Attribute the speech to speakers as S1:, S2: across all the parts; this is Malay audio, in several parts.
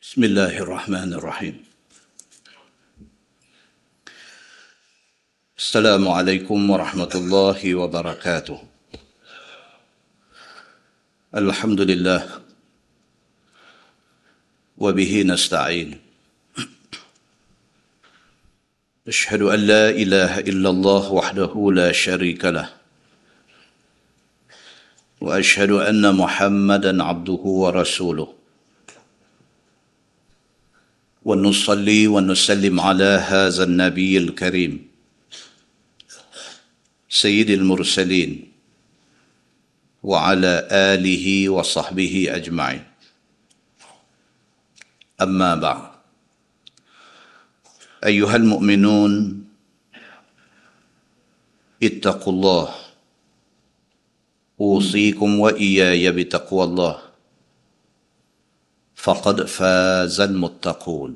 S1: بسم الله الرحمن الرحيم. السلام عليكم ورحمة الله وبركاته. الحمد لله. وبه نستعين. أشهد أن لا إله إلا الله وحده لا شريك له. وأشهد أن محمدا عبده ورسوله. ونصلي ونسلم على هذا النبي الكريم. سيد المرسلين وعلى آله وصحبه أجمعين. أما بعد. أيها المؤمنون اتقوا الله. أوصيكم وإياي بتقوى الله. فقد فاز المتقون.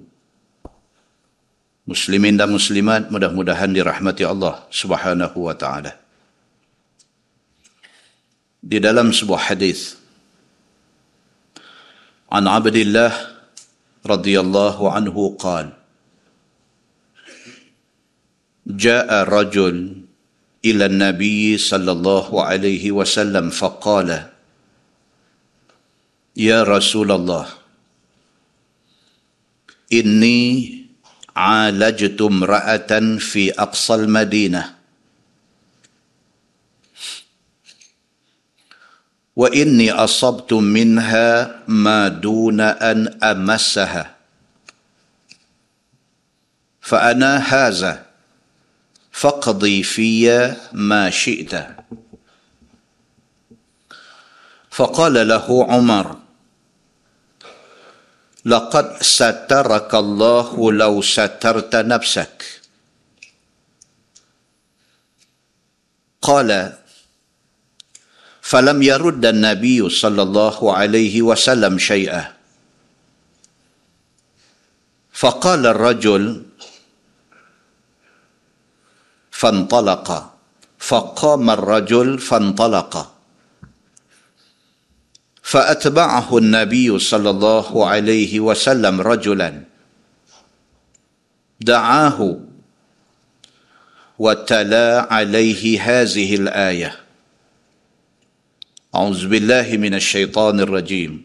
S1: مسلمين dan muslimat mudah-mudahan dirahmati Allah Subhanahu wa taala. Di dalam sebuah hadis عن عبد الله رضي الله عنه قال جاء رجل إلى النبي صلى الله عليه وسلم فقال يا رسول الله إني عالجت امرأة في أقصى المدينة. وإني أصبت منها ما دون أن أمسها. فأنا هذا فاقضي في ما شئت. فقال له عمر لقد سترك الله لو سترت نفسك. قال فلم يرد النبي صلى الله عليه وسلم شيئا. فقال الرجل فانطلق. فقام الرجل فانطلق. فأتبعه النبي صلى الله عليه وسلم رجلا. دعاه وتلا عليه هذه الآية. أعوذ بالله من الشيطان الرجيم.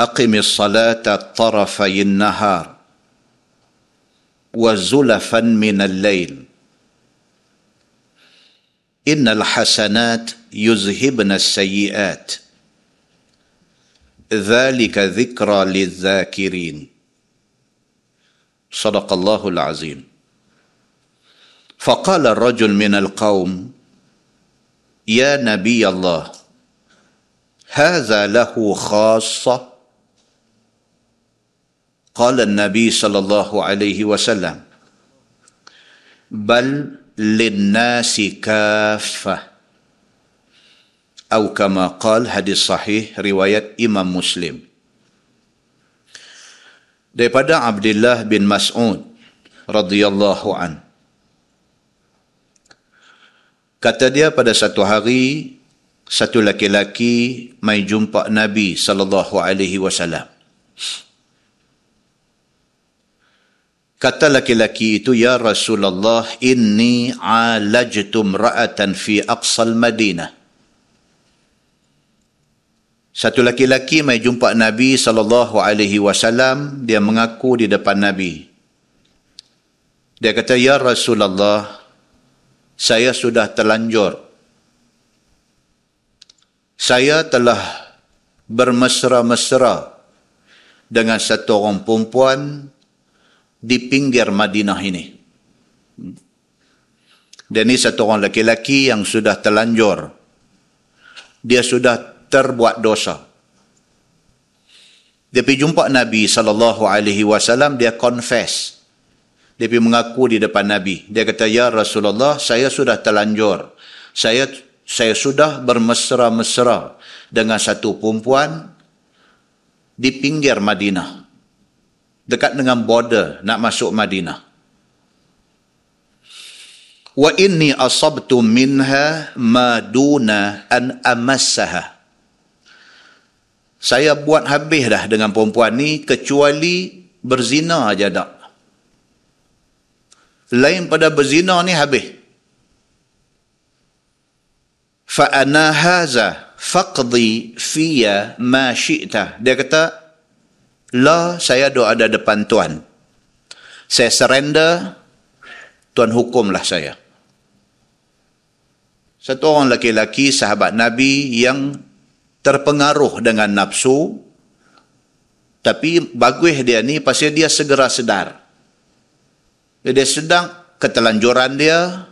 S1: أقم الصلاة طرفي النهار وزلفا من الليل. إن الحسنات يذهبن السيئات. ذلك ذكرى للذاكرين. صدق الله العظيم. فقال الرجل من القوم يا نبي الله هذا له خاصة؟ قال النبي صلى الله عليه وسلم بل للناس كافة. Atau kama qal hadis sahih riwayat Imam Muslim. Daripada Abdullah bin Mas'ud radhiyallahu an. Kata dia pada satu hari satu laki-laki mai jumpa Nabi sallallahu alaihi wasallam. Kata laki-laki itu, Ya Rasulullah, inni alajtum ra'atan fi aqsal Madinah. Satu laki-laki mai jumpa Nabi sallallahu alaihi wasallam, dia mengaku di depan Nabi. Dia kata, "Ya Rasulullah, saya sudah terlanjur. Saya telah bermesra-mesra dengan satu orang perempuan di pinggir Madinah ini." Dan ini satu orang laki-laki yang sudah terlanjur. Dia sudah terbuat dosa. Dia pergi jumpa Nabi sallallahu alaihi wasallam dia confess. Dia pergi mengaku di depan Nabi. Dia kata, "Ya Rasulullah, saya sudah terlanjur. Saya saya sudah bermesra-mesra dengan satu perempuan di pinggir Madinah. Dekat dengan border nak masuk Madinah wa inni asabtu minha ma duna an amassaha saya buat habis dah dengan perempuan ni kecuali berzina aja tak. Lain pada berzina ni habis. Fa ana haza faqdi fiya ma syi'ta. Dia kata, la saya doa ada depan Tuan. Saya surrender, Tuan hukumlah saya. Satu orang laki-laki sahabat Nabi yang terpengaruh dengan nafsu tapi bagus dia ni pasal dia segera sedar. Dia sedang ketelanjuran dia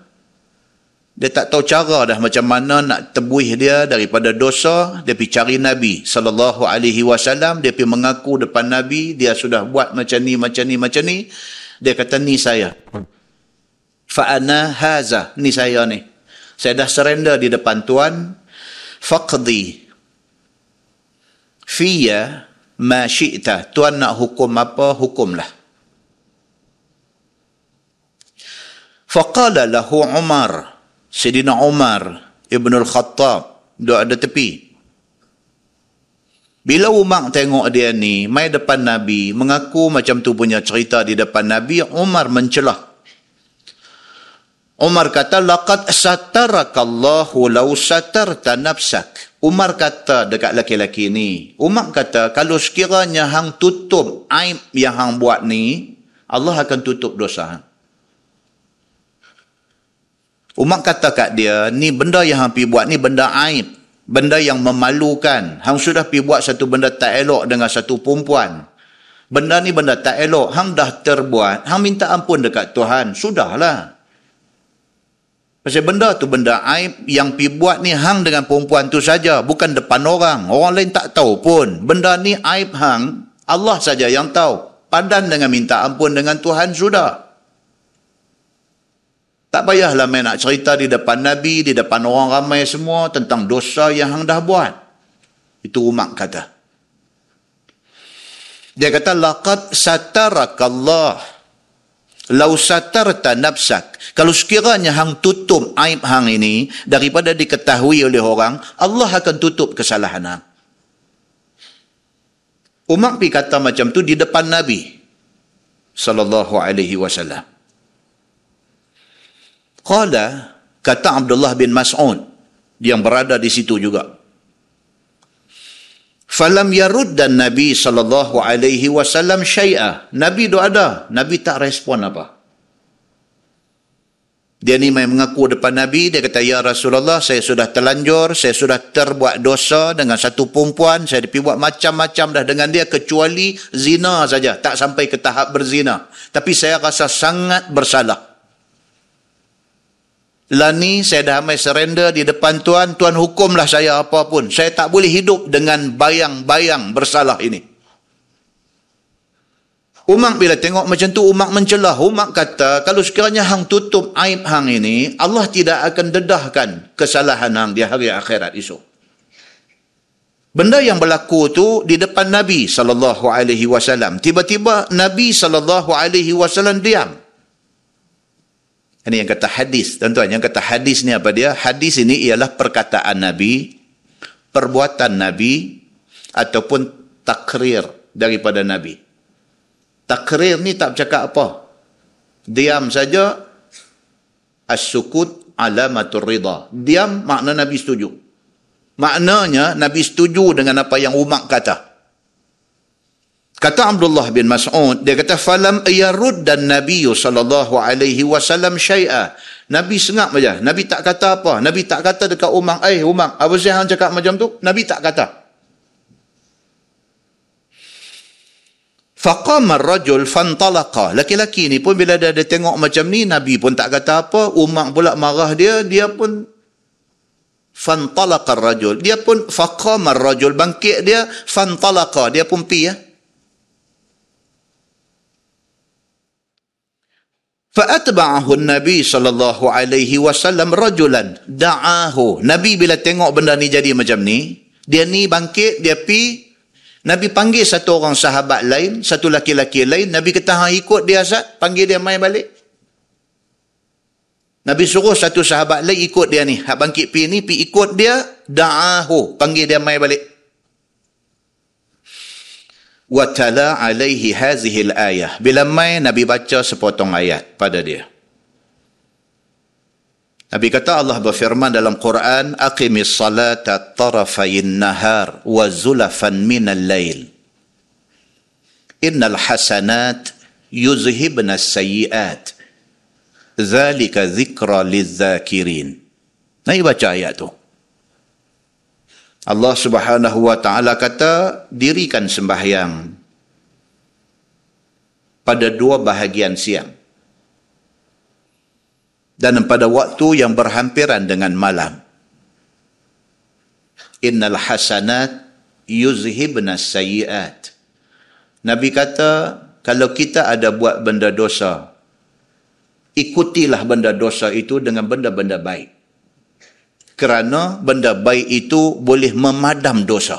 S1: dia tak tahu cara dah macam mana nak tebuih dia daripada dosa dia pergi cari Nabi sallallahu alaihi wasallam dia pergi mengaku depan Nabi dia sudah buat macam ni macam ni macam ni. Dia kata ni saya. Fa ana haza ni saya ni. Saya dah surrender di depan Tuan faqdi fiya ma syi'ta. Tuan nak hukum apa hukumlah. Faqala lahu Umar Sayyidina Umar Ibn Al-Khattab duduk ada tepi. Bila Umar tengok dia ni mai depan Nabi mengaku macam tu punya cerita di depan Nabi Umar mencelah. Umar kata laqad satarakallahu law satarta nafsak. Umar kata dekat laki-laki ni, Umar kata kalau sekiranya hang tutup aib yang hang buat ni, Allah akan tutup dosa hang. Umar kata kat dia, ni benda yang hang pi buat ni benda aib, benda yang memalukan. Hang sudah pi buat satu benda tak elok dengan satu perempuan. Benda ni benda tak elok, hang dah terbuat, hang minta ampun dekat Tuhan, sudahlah. Pasal benda tu benda aib yang pi buat ni hang dengan perempuan tu saja, bukan depan orang. Orang lain tak tahu pun. Benda ni aib hang, Allah saja yang tahu. Padan dengan minta ampun dengan Tuhan sudah. Tak payahlah main nak cerita di depan Nabi, di depan orang ramai semua tentang dosa yang hang dah buat. Itu umat kata. Dia kata, Laqad satarakallah lau satarta nafsak. Kalau sekiranya hang tutup aib hang ini daripada diketahui oleh orang Allah akan tutup kesalahan hang. Umar pi kata macam tu di depan Nabi sallallahu alaihi wasallam. Qala kata Abdullah bin Mas'ud yang berada di situ juga Falam yarud dan Nabi sallallahu alaihi wasallam syai'a. Nabi doa ada, Nabi tak respon apa. Dia ni main mengaku depan Nabi, dia kata, Ya Rasulullah, saya sudah terlanjur, saya sudah terbuat dosa dengan satu perempuan, saya pergi buat macam-macam dah dengan dia, kecuali zina saja, tak sampai ke tahap berzina. Tapi saya rasa sangat bersalah. Lani saya dah amai surrender di depan Tuan, Tuan hukumlah saya apapun. Saya tak boleh hidup dengan bayang-bayang bersalah ini. Umar bila tengok macam tu, Umar mencelah. Umar kata, kalau sekiranya hang tutup aib hang ini, Allah tidak akan dedahkan kesalahan hang di hari akhirat esok. Benda yang berlaku tu di depan Nabi sallallahu alaihi wasallam. Tiba-tiba Nabi sallallahu alaihi wasallam diam. Ini yang kata hadis. Tuan-tuan, yang kata hadis ni apa dia? Hadis ini ialah perkataan Nabi, perbuatan Nabi, ataupun takrir daripada Nabi. Takrir ni tak bercakap apa. Diam saja, as-sukut alamatul rida. Diam makna Nabi setuju. Maknanya Nabi setuju dengan apa yang Umar kata. Kata Abdullah bin Mas'ud, dia kata falam yarud dan Nabi sallallahu alaihi wasallam syai'a. Nabi sengap saja. Nabi tak kata apa. Nabi tak kata dekat Umar, "Eh Umar, apa sih hang cakap macam tu?" Nabi tak kata. Faqama ar-rajul fantalaqa. Laki-laki ni pun bila dia, dia tengok macam ni, Nabi pun tak kata apa. Umar pula marah dia, dia pun fantalaqa ar-rajul. Dia pun faqama ar-rajul bangkit dia, fantalaqa. Dia pun pi ya. Fa'atba'ahu Nabi sallallahu alaihi wasallam rajulan da'ahu. Nabi bila tengok benda ni jadi macam ni, dia ni bangkit, dia pi Nabi panggil satu orang sahabat lain, satu laki-laki lain, Nabi kata hang ikut dia Azad, panggil dia mai balik. Nabi suruh satu sahabat lain ikut dia ni, hak bangkit pi ni pi ikut dia, da'ahu, panggil dia mai balik. Tala alaihi hazihi ayah bila mai nabi baca sepotong ayat pada dia Nabi kata Allah berfirman dalam Quran aqimis salata tarafayin nahar wa zulafan minal lail innal hasanat yuzhibna sayyiat zalika dhikra lidzakirin Nabi baca ayat tu Allah Subhanahu wa taala kata dirikan sembahyang pada dua bahagian siang. Dan pada waktu yang berhampiran dengan malam. Innal hasanat yuzhibna sayyiat. Nabi kata kalau kita ada buat benda dosa ikutilah benda dosa itu dengan benda-benda baik kerana benda baik itu boleh memadam dosa.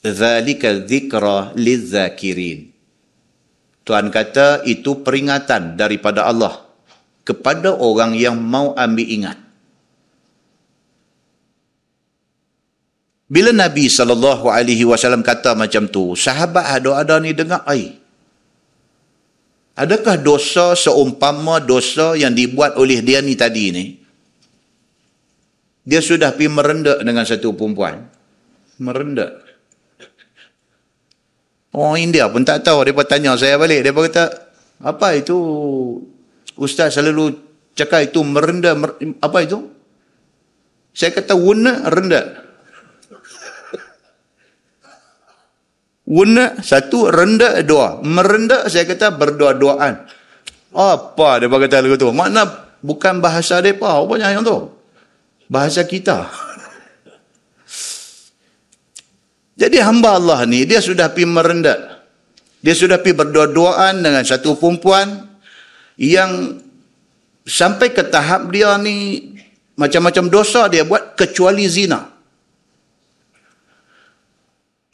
S1: Zalika dzikra lizakirin. Tuhan kata itu peringatan daripada Allah kepada orang yang mau ambil ingat. Bila Nabi sallallahu alaihi wasallam kata macam tu, sahabat ada-ada ni dengar ai. Adakah dosa seumpama dosa yang dibuat oleh dia ni tadi ni? Dia sudah pergi merendak dengan satu perempuan. Merendak. Orang India pun tak tahu. Dia tanya saya balik. Dia kata, apa itu Ustaz selalu cakap itu merendah. Mer apa itu? Saya kata, wuna rendah. Wuna satu, rendah dua. Merendah saya kata berdua-duaan. Apa dia kata lagu tu? Makna bukan bahasa mereka. Apa yang tu? Bahasa kita. Jadi hamba Allah ni dia sudah pi merendah. Dia sudah pi berdua-duaan dengan satu perempuan yang sampai ke tahap dia ni macam-macam dosa dia buat kecuali zina.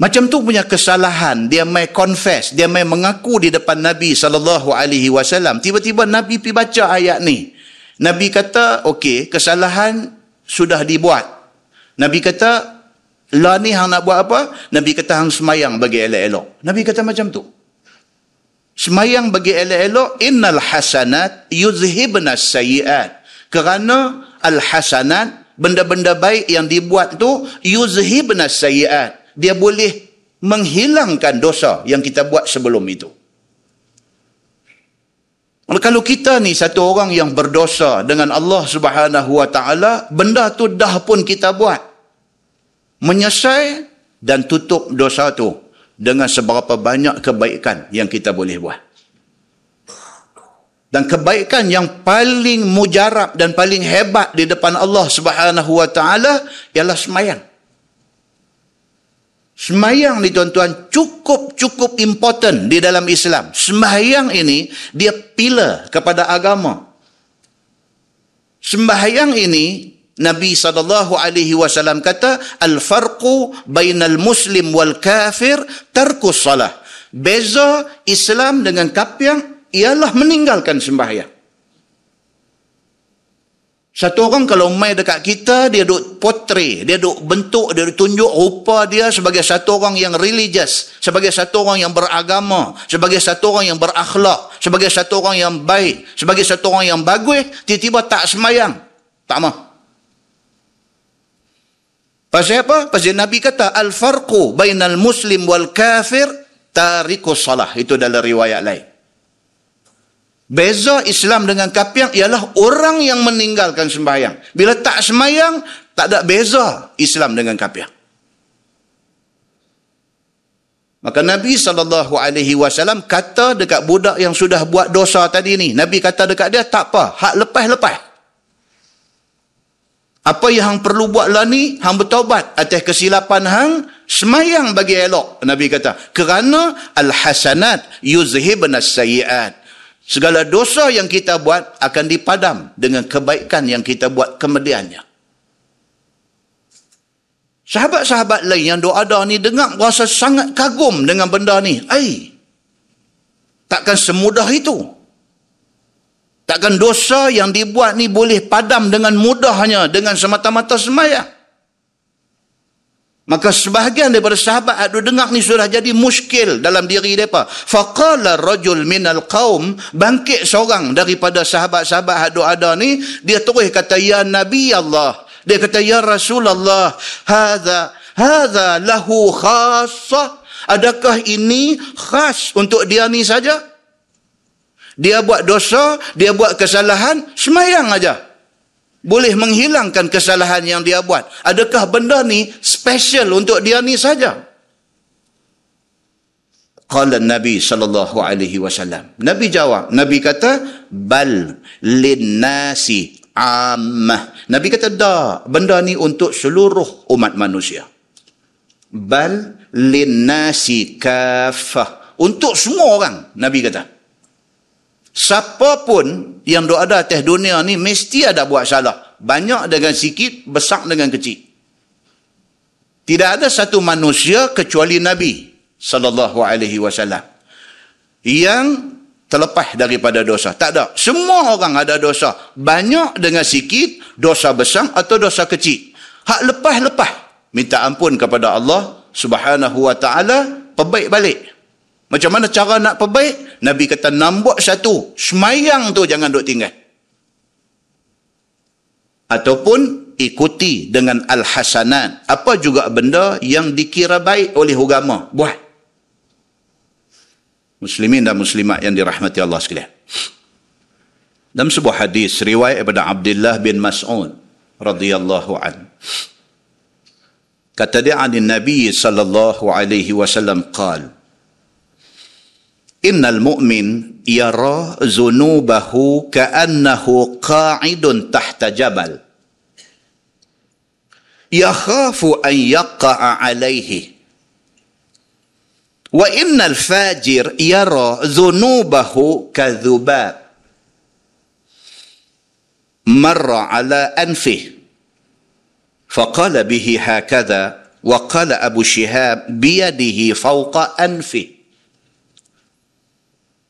S1: Macam tu punya kesalahan, dia mai confess, dia mai mengaku di depan Nabi sallallahu alaihi wasallam. Tiba-tiba Nabi pi baca ayat ni. Nabi kata, okey, kesalahan sudah dibuat. Nabi kata, lah ni hang nak buat apa? Nabi kata hang semayang bagi elok-elok. Nabi kata macam tu. Semayang bagi elok-elok, innal hasanat yuzhibna sayiat. Kerana al-hasanat, benda-benda baik yang dibuat tu, yuzhibna sayiat. Dia boleh menghilangkan dosa yang kita buat sebelum itu. Kalau kita ni satu orang yang berdosa dengan Allah Subhanahu Wa Taala, benda tu dah pun kita buat. Menyesai dan tutup dosa tu dengan seberapa banyak kebaikan yang kita boleh buat. Dan kebaikan yang paling mujarab dan paling hebat di depan Allah Subhanahu Wa Taala ialah semayang. Semayang ni tuan-tuan cukup-cukup important di dalam Islam. Sembahyang ini dia pilar kepada agama. Sembahyang ini Nabi sallallahu alaihi wasallam kata al-farqu bainal muslim wal kafir tarkus salah. Beza Islam dengan kafir ialah meninggalkan sembahyang. Satu orang kalau mai dekat kita, dia duk portray, dia duk bentuk, dia duk tunjuk rupa dia sebagai satu orang yang religious, sebagai satu orang yang beragama, sebagai satu orang yang berakhlak, sebagai satu orang yang baik, sebagai satu orang yang bagus, tiba-tiba tak semayang. Tak mah. Pasal apa? Pasal Nabi kata, Al-farqu bainal muslim wal kafir tarikus salah. Itu dalam riwayat lain. Beza Islam dengan kafir ialah orang yang meninggalkan sembahyang. Bila tak sembahyang, tak ada beza Islam dengan kafir. Maka Nabi SAW kata dekat budak yang sudah buat dosa tadi ni. Nabi kata dekat dia, tak apa. Hak lepas-lepas. Apa yang hang perlu buat lah ni, hang bertobat atas kesilapan hang, semayang bagi elok. Nabi kata, kerana al-hasanat yuzhibna sayiat. Segala dosa yang kita buat akan dipadam dengan kebaikan yang kita buat kemudiannya. Sahabat-sahabat lain yang doa ada ni dengar rasa sangat kagum dengan benda ni. Ai, takkan semudah itu. Takkan dosa yang dibuat ni boleh padam dengan mudahnya dengan semata-mata semayang. Maka sebahagian daripada sahabat ada dengar ni sudah jadi muskil dalam diri mereka. Faqala rajul minal qaum bangkit seorang daripada sahabat-sahabat hadu ada ni dia terus kata ya nabi Allah. Dia kata ya Rasulullah hadza hadza lahu khassa. Adakah ini khas untuk dia ni saja? Dia buat dosa, dia buat kesalahan, semayang aja boleh menghilangkan kesalahan yang dia buat. Adakah benda ni special untuk dia ni saja? Qala Nabi sallallahu alaihi wasallam. Nabi jawab, Nabi kata bal linnasi ammah. Nabi kata dah, benda ni untuk seluruh umat manusia. Bal linnasi kafah. Untuk semua orang, Nabi kata. Siapa pun yang ada atas dunia ni mesti ada buat salah. Banyak dengan sikit, besar dengan kecil. Tidak ada satu manusia kecuali Nabi sallallahu alaihi wasallam yang terlepas daripada dosa. Tak ada. Semua orang ada dosa. Banyak dengan sikit, dosa besar atau dosa kecil. Hak lepas-lepas minta ampun kepada Allah Subhanahu wa taala, perbaik balik. Macam mana cara nak perbaik? Nabi kata, nambah satu. Semayang tu jangan duk tinggal. Ataupun ikuti dengan al-hasanat. Apa juga benda yang dikira baik oleh agama. Buat. Muslimin dan muslimat yang dirahmati Allah sekalian. Dalam sebuah hadis riwayat daripada Abdullah bin Mas'ud radhiyallahu an. Kata dia an Nabi sallallahu alaihi wasallam qala إن المؤمن يرى ذنوبه كأنه قاعد تحت جبل. يخاف أن يقع عليه. وإن الفاجر يرى ذنوبه كذباب. مر على أنفه. فقال به هكذا وقال أبو شهاب بيده فوق أنفه.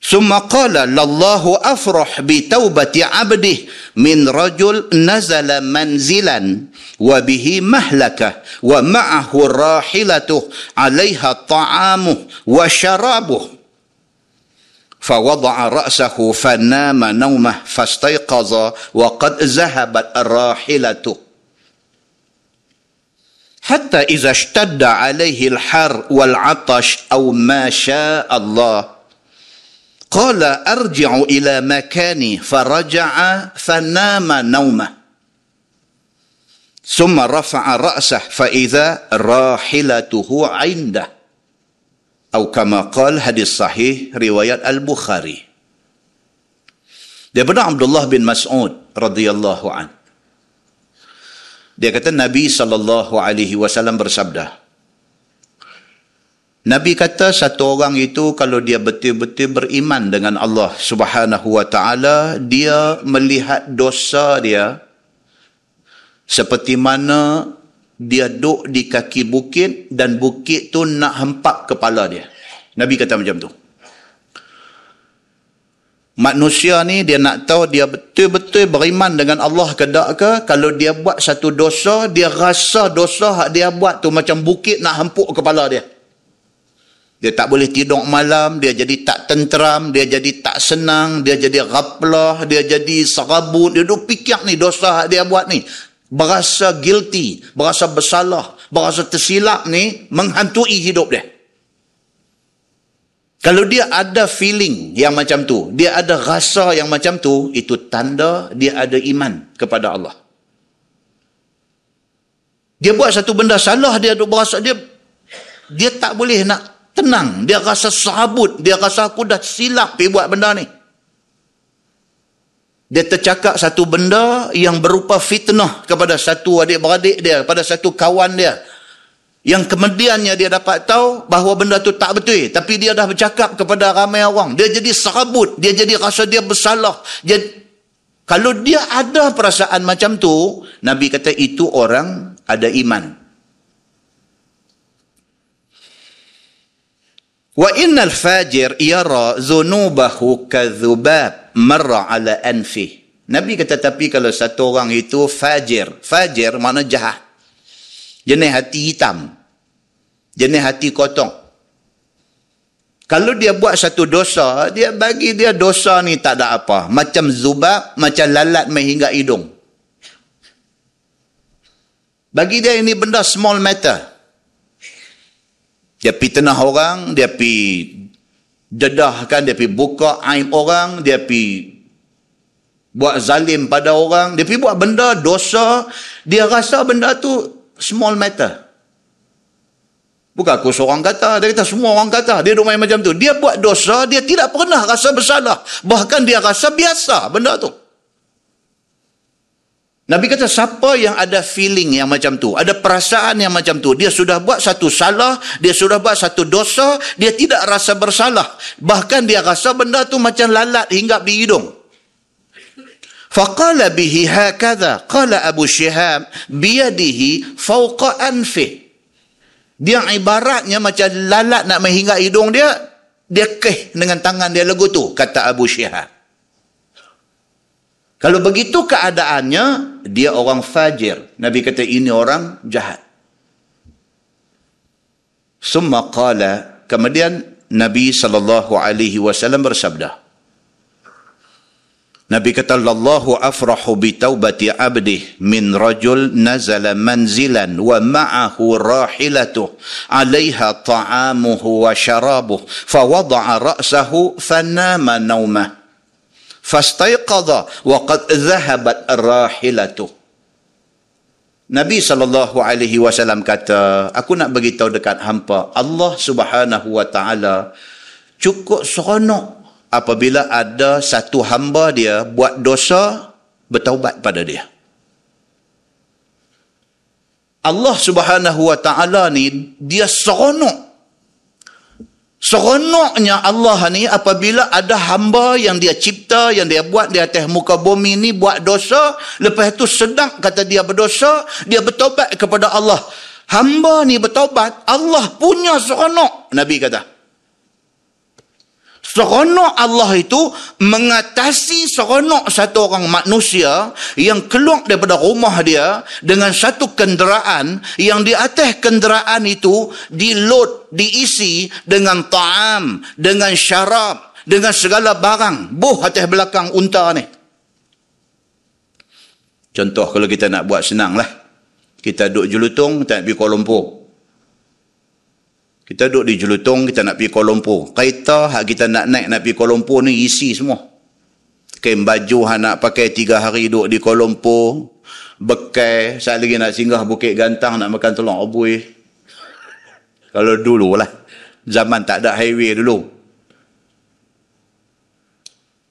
S1: ثم قال لله أفرح بتوبة عبده من رجل نزل منزلا وبه مهلكة ومعه راحلته عليها طعامه وشرابه. فوضع رأسه فنام نومه فاستيقظ وقد ذهبت راحلته حتى إذا اشتد عليه الحر والعطش أو ما شاء الله قال ارجع الى مكاني فرجع فنام نومه ثم رفع راسه فاذا راحلته عنده او كما قال حديث صحيح روايه البخاري daripada Abdullah bin Mas'ud radhiyallahu an dia kata Nabi sallallahu alaihi wasallam bersabda Nabi kata satu orang itu kalau dia betul-betul beriman dengan Allah Subhanahu wa taala, dia melihat dosa dia seperti mana dia duduk di kaki bukit dan bukit tu nak hempak kepala dia. Nabi kata macam tu. Manusia ni dia nak tahu dia betul-betul beriman dengan Allah ke tak ke. Kalau dia buat satu dosa, dia rasa dosa yang dia buat tu macam bukit nak hempuk kepala dia. Dia tak boleh tidur malam, dia jadi tak tenteram, dia jadi tak senang, dia jadi raplah, dia jadi serabut, dia duk fikir ni dosa dia buat ni. Berasa guilty, berasa bersalah, berasa tersilap ni menghantui hidup dia. Kalau dia ada feeling yang macam tu, dia ada rasa yang macam tu, itu tanda dia ada iman kepada Allah. Dia buat satu benda salah, dia berasa dia dia tak boleh nak tenang. Dia rasa sabut. Dia rasa aku dah silap pergi buat benda ni. Dia tercakap satu benda yang berupa fitnah kepada satu adik-beradik dia, kepada satu kawan dia. Yang kemudiannya dia dapat tahu bahawa benda tu tak betul. Tapi dia dah bercakap kepada ramai orang. Dia jadi sabut. Dia jadi rasa dia bersalah. Dia, kalau dia ada perasaan macam tu, Nabi kata itu orang ada iman. Wa innal fajir yara zunubahu kadzubab marra ala anfi. Nabi kata tapi kalau satu orang itu fajir, fajir mana jahat. Jenis hati hitam. Jenis hati kotong. Kalau dia buat satu dosa, dia bagi dia dosa ni tak ada apa. Macam zubab, macam lalat main hingga hidung. Bagi dia ini benda small matter. Dia pergi tenah orang, dia pergi dedahkan, dia pergi buka aib orang, dia pergi buat zalim pada orang, dia pergi buat benda dosa, dia rasa benda tu small matter. Bukan aku seorang kata, dia kata semua orang kata, dia duduk main macam tu. Dia buat dosa, dia tidak pernah rasa bersalah. Bahkan dia rasa biasa benda tu. Nabi kata siapa yang ada feeling yang macam tu, ada perasaan yang macam tu, dia sudah buat satu salah, dia sudah buat satu dosa, dia tidak rasa bersalah. Bahkan dia rasa benda tu macam lalat hingga di hidung. Faqala bihi hakadha, qala Abu Shihab, biyadihi fawqa anfih. Dia ibaratnya macam lalat nak menghingga hidung dia, dia keh dengan tangan dia lagu tu, kata Abu Syihab. Kalau begitu keadaannya, dia orang fajir. Nabi kata ini orang jahat. Summa qala, kemudian Nabi SAW bersabda, Nabi kata Allahu afrahu bi taubati abdi min rajul nazala manzilan wa ma'ahu rahilatuh 'alayha ta'amuhu wa sharabuh fa wada'a ra'sahu fanama nawmah fastayqadha wa qad dhahabat rahilatuh Nabi sallallahu alaihi wasallam kata aku nak bagi tahu dekat hampa Allah Subhanahu wa taala cukup seronok apabila ada satu hamba dia buat dosa bertaubat pada dia. Allah Subhanahu wa taala ni dia seronok. Seronoknya Allah ni apabila ada hamba yang dia cipta, yang dia buat di atas muka bumi ni buat dosa, lepas itu sedang kata dia berdosa, dia bertobat kepada Allah. Hamba ni bertobat, Allah punya seronok, Nabi kata. Seronok Allah itu mengatasi seronok satu orang manusia yang keluar daripada rumah dia dengan satu kenderaan yang di atas kenderaan itu dilod, diisi dengan ta'am, dengan syarab, dengan segala barang. Buh atas belakang unta ni. Contoh kalau kita nak buat senang lah. Kita duduk jelutong, kita nak pergi Kuala Lumpur. Kita duduk di Jelutong, kita nak pergi Kuala Lumpur. Kereta hak kita nak naik nak pergi Kuala Lumpur ni isi semua. Kain baju hak nak pakai tiga hari duduk di Kuala Lumpur. Bekai, saat lagi nak singgah Bukit Gantang nak makan telur obui. Kalau dulu lah. Zaman tak ada highway dulu.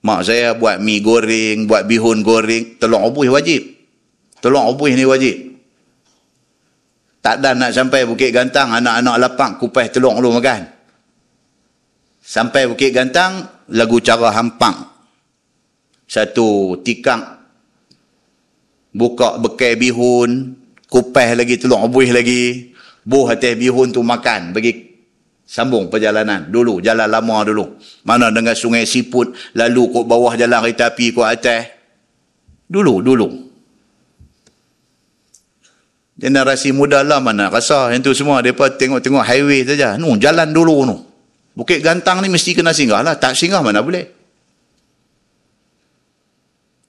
S1: Mak saya buat mi goreng, buat bihun goreng, telur obui wajib. Telur obui ni wajib. Tak ada nak sampai Bukit Gantang, anak-anak lapang kupas telur lu makan. Sampai Bukit Gantang, lagu cara hampang. Satu tikang, buka bekai bihun, kupas lagi telur buih lagi, buh atas bihun tu makan, bagi sambung perjalanan. Dulu, jalan lama dulu. Mana dengan sungai siput, lalu kok bawah jalan kereta api kok atas. Dulu, dulu. Generasi muda lah mana rasa yang tu semua mereka tengok-tengok highway saja. Nu jalan dulu nu. Bukit Gantang ni mesti kena singgah lah. Tak singgah mana boleh.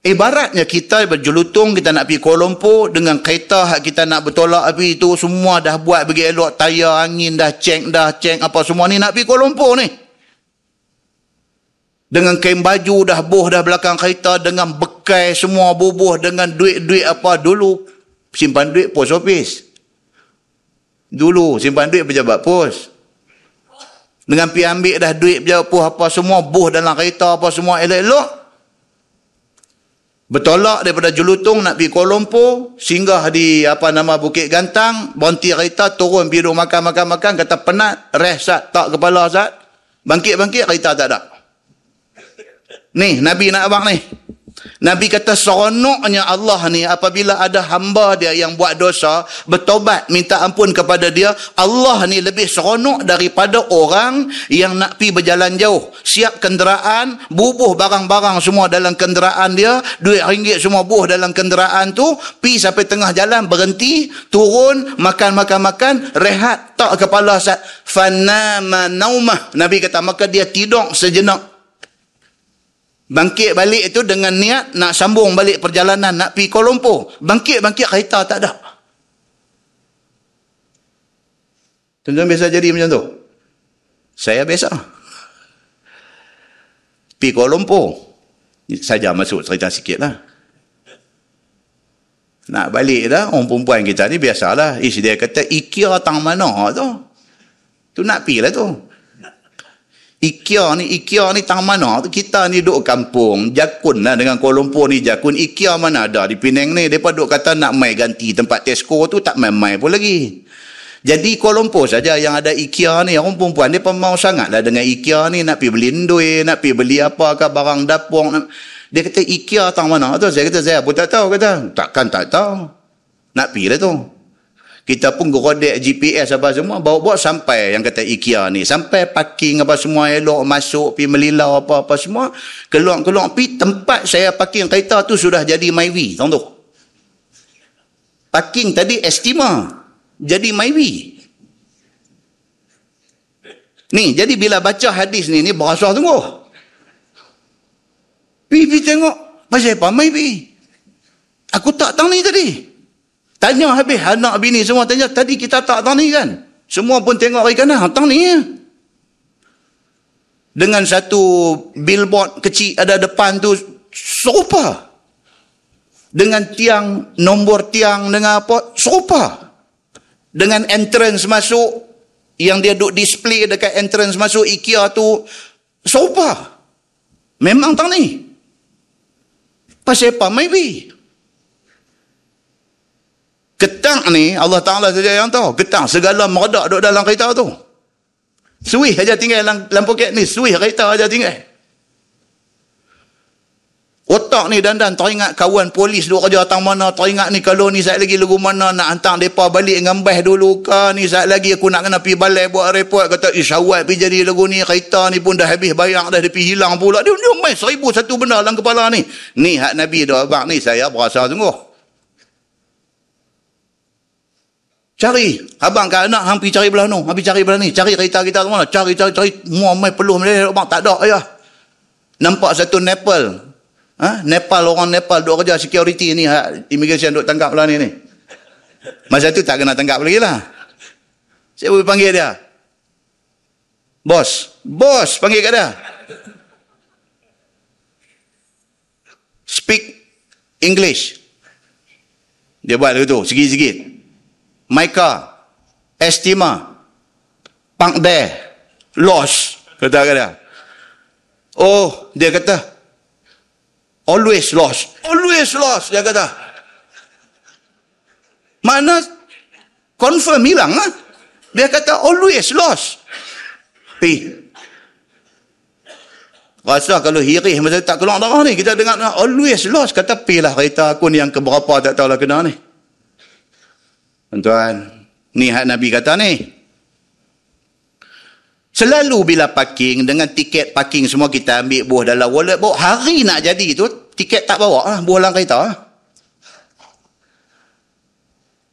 S1: Ibaratnya kita berjelutung, kita nak pergi Kuala Lumpur dengan kereta kita nak bertolak api itu semua dah buat bagi elok tayar angin dah cek dah cek apa semua ni nak pergi Kuala Lumpur ni. Dengan kain baju dah boh dah belakang kereta dengan bekai semua bubuh dengan duit-duit apa dulu simpan duit pos office. Dulu simpan duit pejabat pos. Dengan pi ambil dah duit pejabat pos apa semua, buh dalam kereta apa semua elok-elok. Bertolak daripada Jelutong nak pergi Kuala Lumpur, singgah di apa nama Bukit Gantang, berhenti kereta, turun duduk makan-makan-makan, kata penat, rest tak kepala sat. Bangkit-bangkit kereta tak ada. Ni, Nabi nak abang ni. Nabi kata seronoknya Allah ni apabila ada hamba dia yang buat dosa, bertobat, minta ampun kepada dia, Allah ni lebih seronok daripada orang yang nak pi berjalan jauh. Siap kenderaan, bubuh barang-barang semua dalam kenderaan dia, duit ringgit semua buh dalam kenderaan tu, pi sampai tengah jalan, berhenti, turun, makan-makan-makan, rehat, tak kepala sat. Fanama naumah. Nabi kata, maka dia tidur sejenak Bangkit balik itu dengan niat nak sambung balik perjalanan, nak pergi Kuala Lumpur. Bangkit-bangkit kereta tak ada. Tuan-tuan biasa jadi macam tu? Saya biasa. Pergi Kuala Lumpur. Saja masuk cerita sikit lah. Nak balik dah, orang perempuan kita ni biasalah. Ish dia kata, IKEA tang mana tu? Tu nak pergi lah tu. IKEA ni, IKEA ni tang mana? Kita ni duduk kampung, Jakun lah dengan Kuala Lumpur ni Jakun. IKEA mana ada di Penang ni? Mereka duduk kata nak mai ganti tempat Tesco tu, tak mai-mai pun lagi. Jadi Kuala Lumpur saja yang ada IKEA ni, orang perempuan dia sangat lah dengan IKEA ni, nak pergi beli ndui, nak pergi beli apa ke barang dapur. Dia kata IKEA tang mana tu? Saya kata saya pun tak tahu. Kata, takkan tak tahu. Nak pergi lah tu. Kita pun gerodek GPS apa semua, bawa-bawa sampai yang kata IKEA ni. Sampai parking apa semua, elok masuk, pi melilau apa-apa semua. Keluar-keluar, pi tempat saya parking kereta tu sudah jadi MyWi. Tahu tu? Parking tadi estima. Jadi MyWi. Ni, jadi bila baca hadis ni, ni berasa tunggu. Pi tengok. Pasal apa MyWi? Aku tak tahu ni tadi. Tanya habis anak bini semua tanya, tadi kita tak tahu ni kan? Semua pun tengok hari kanan, tahu ni ya. Dengan satu billboard kecil ada depan tu, serupa. Dengan tiang, nombor tiang dengan apa, serupa. Dengan entrance masuk, yang dia duk display dekat entrance masuk IKEA tu, serupa. Memang tahu ni. Pasal apa? Maybe. Ketang ni Allah Ta'ala saja yang tahu. Ketang segala meredak duduk dalam kereta tu. Suih aja tinggal dalam, dalam poket ni. Suih kereta aja tinggal. Otak ni dandan teringat kawan polis duduk kerja tang mana. Teringat ni kalau ni saat lagi lagu mana nak hantar mereka balik dengan bah dulu ke. Ni saat lagi aku nak kena pergi balai buat report. Kata isyawat pergi jadi lagu ni. Kereta ni pun dah habis bayang dah. Pergi hilang pula. Dia, dia main seribu satu benda dalam kepala ni. Ni hak Nabi dah abang ni saya berasa sungguh. Cari. Abang ke anak pergi cari belah tu. Hang cari belah ni. Cari kereta kita mana. Cari, cari, cari. Mua mai peluh. Abang tak ada ya. Nampak satu Nepal. Ha? Nepal, orang Nepal duk kerja security ni. Ha? Immigration duk tangkap belah ni ni. Masa tu tak kena tangkap lagi lah. Saya boleh panggil dia. Bos. Bos panggil kat dia. Speak English. Dia buat tu, sikit-sikit. Maika, Estima, Pangde, Los, kata dia. Oh, dia kata, always lost. Always lost, dia kata. Mana confirm hilang lah. Dia kata always lost. Pi. Rasa kalau hirih masa tak keluar darah ni. Kita dengar always lost. Kata pi lah kereta aku ni yang keberapa tak tahu lah kena ni. Tuan-tuan, ni hak Nabi kata ni. Selalu bila parking dengan tiket parking semua kita ambil buah dalam wallet bawa hari nak jadi tu tiket tak bawa lah buah dalam kereta lah.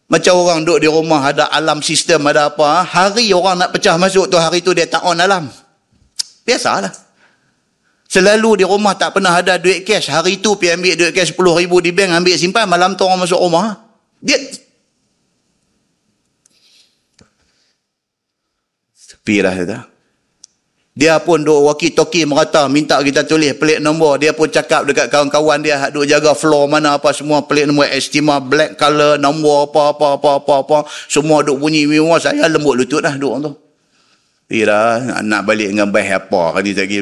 S1: Macam orang duduk di rumah ada alam sistem ada apa hari orang nak pecah masuk tu hari tu dia tak on alam. Biasalah. Selalu di rumah tak pernah ada duit cash. Hari tu pergi ambil duit cash 10 ribu di bank ambil simpan malam tu orang masuk rumah. Dia Sepi dah kata. Dia pun duk walkie-talkie merata minta kita tulis pelik nombor. Dia pun cakap dekat kawan-kawan dia duk jaga floor mana apa semua pelik nombor estima black color nombor apa apa apa apa apa. Semua duk bunyi memang saya lembut lutut dah duk tu. Ira nak balik dengan baik apa kan dia lagi.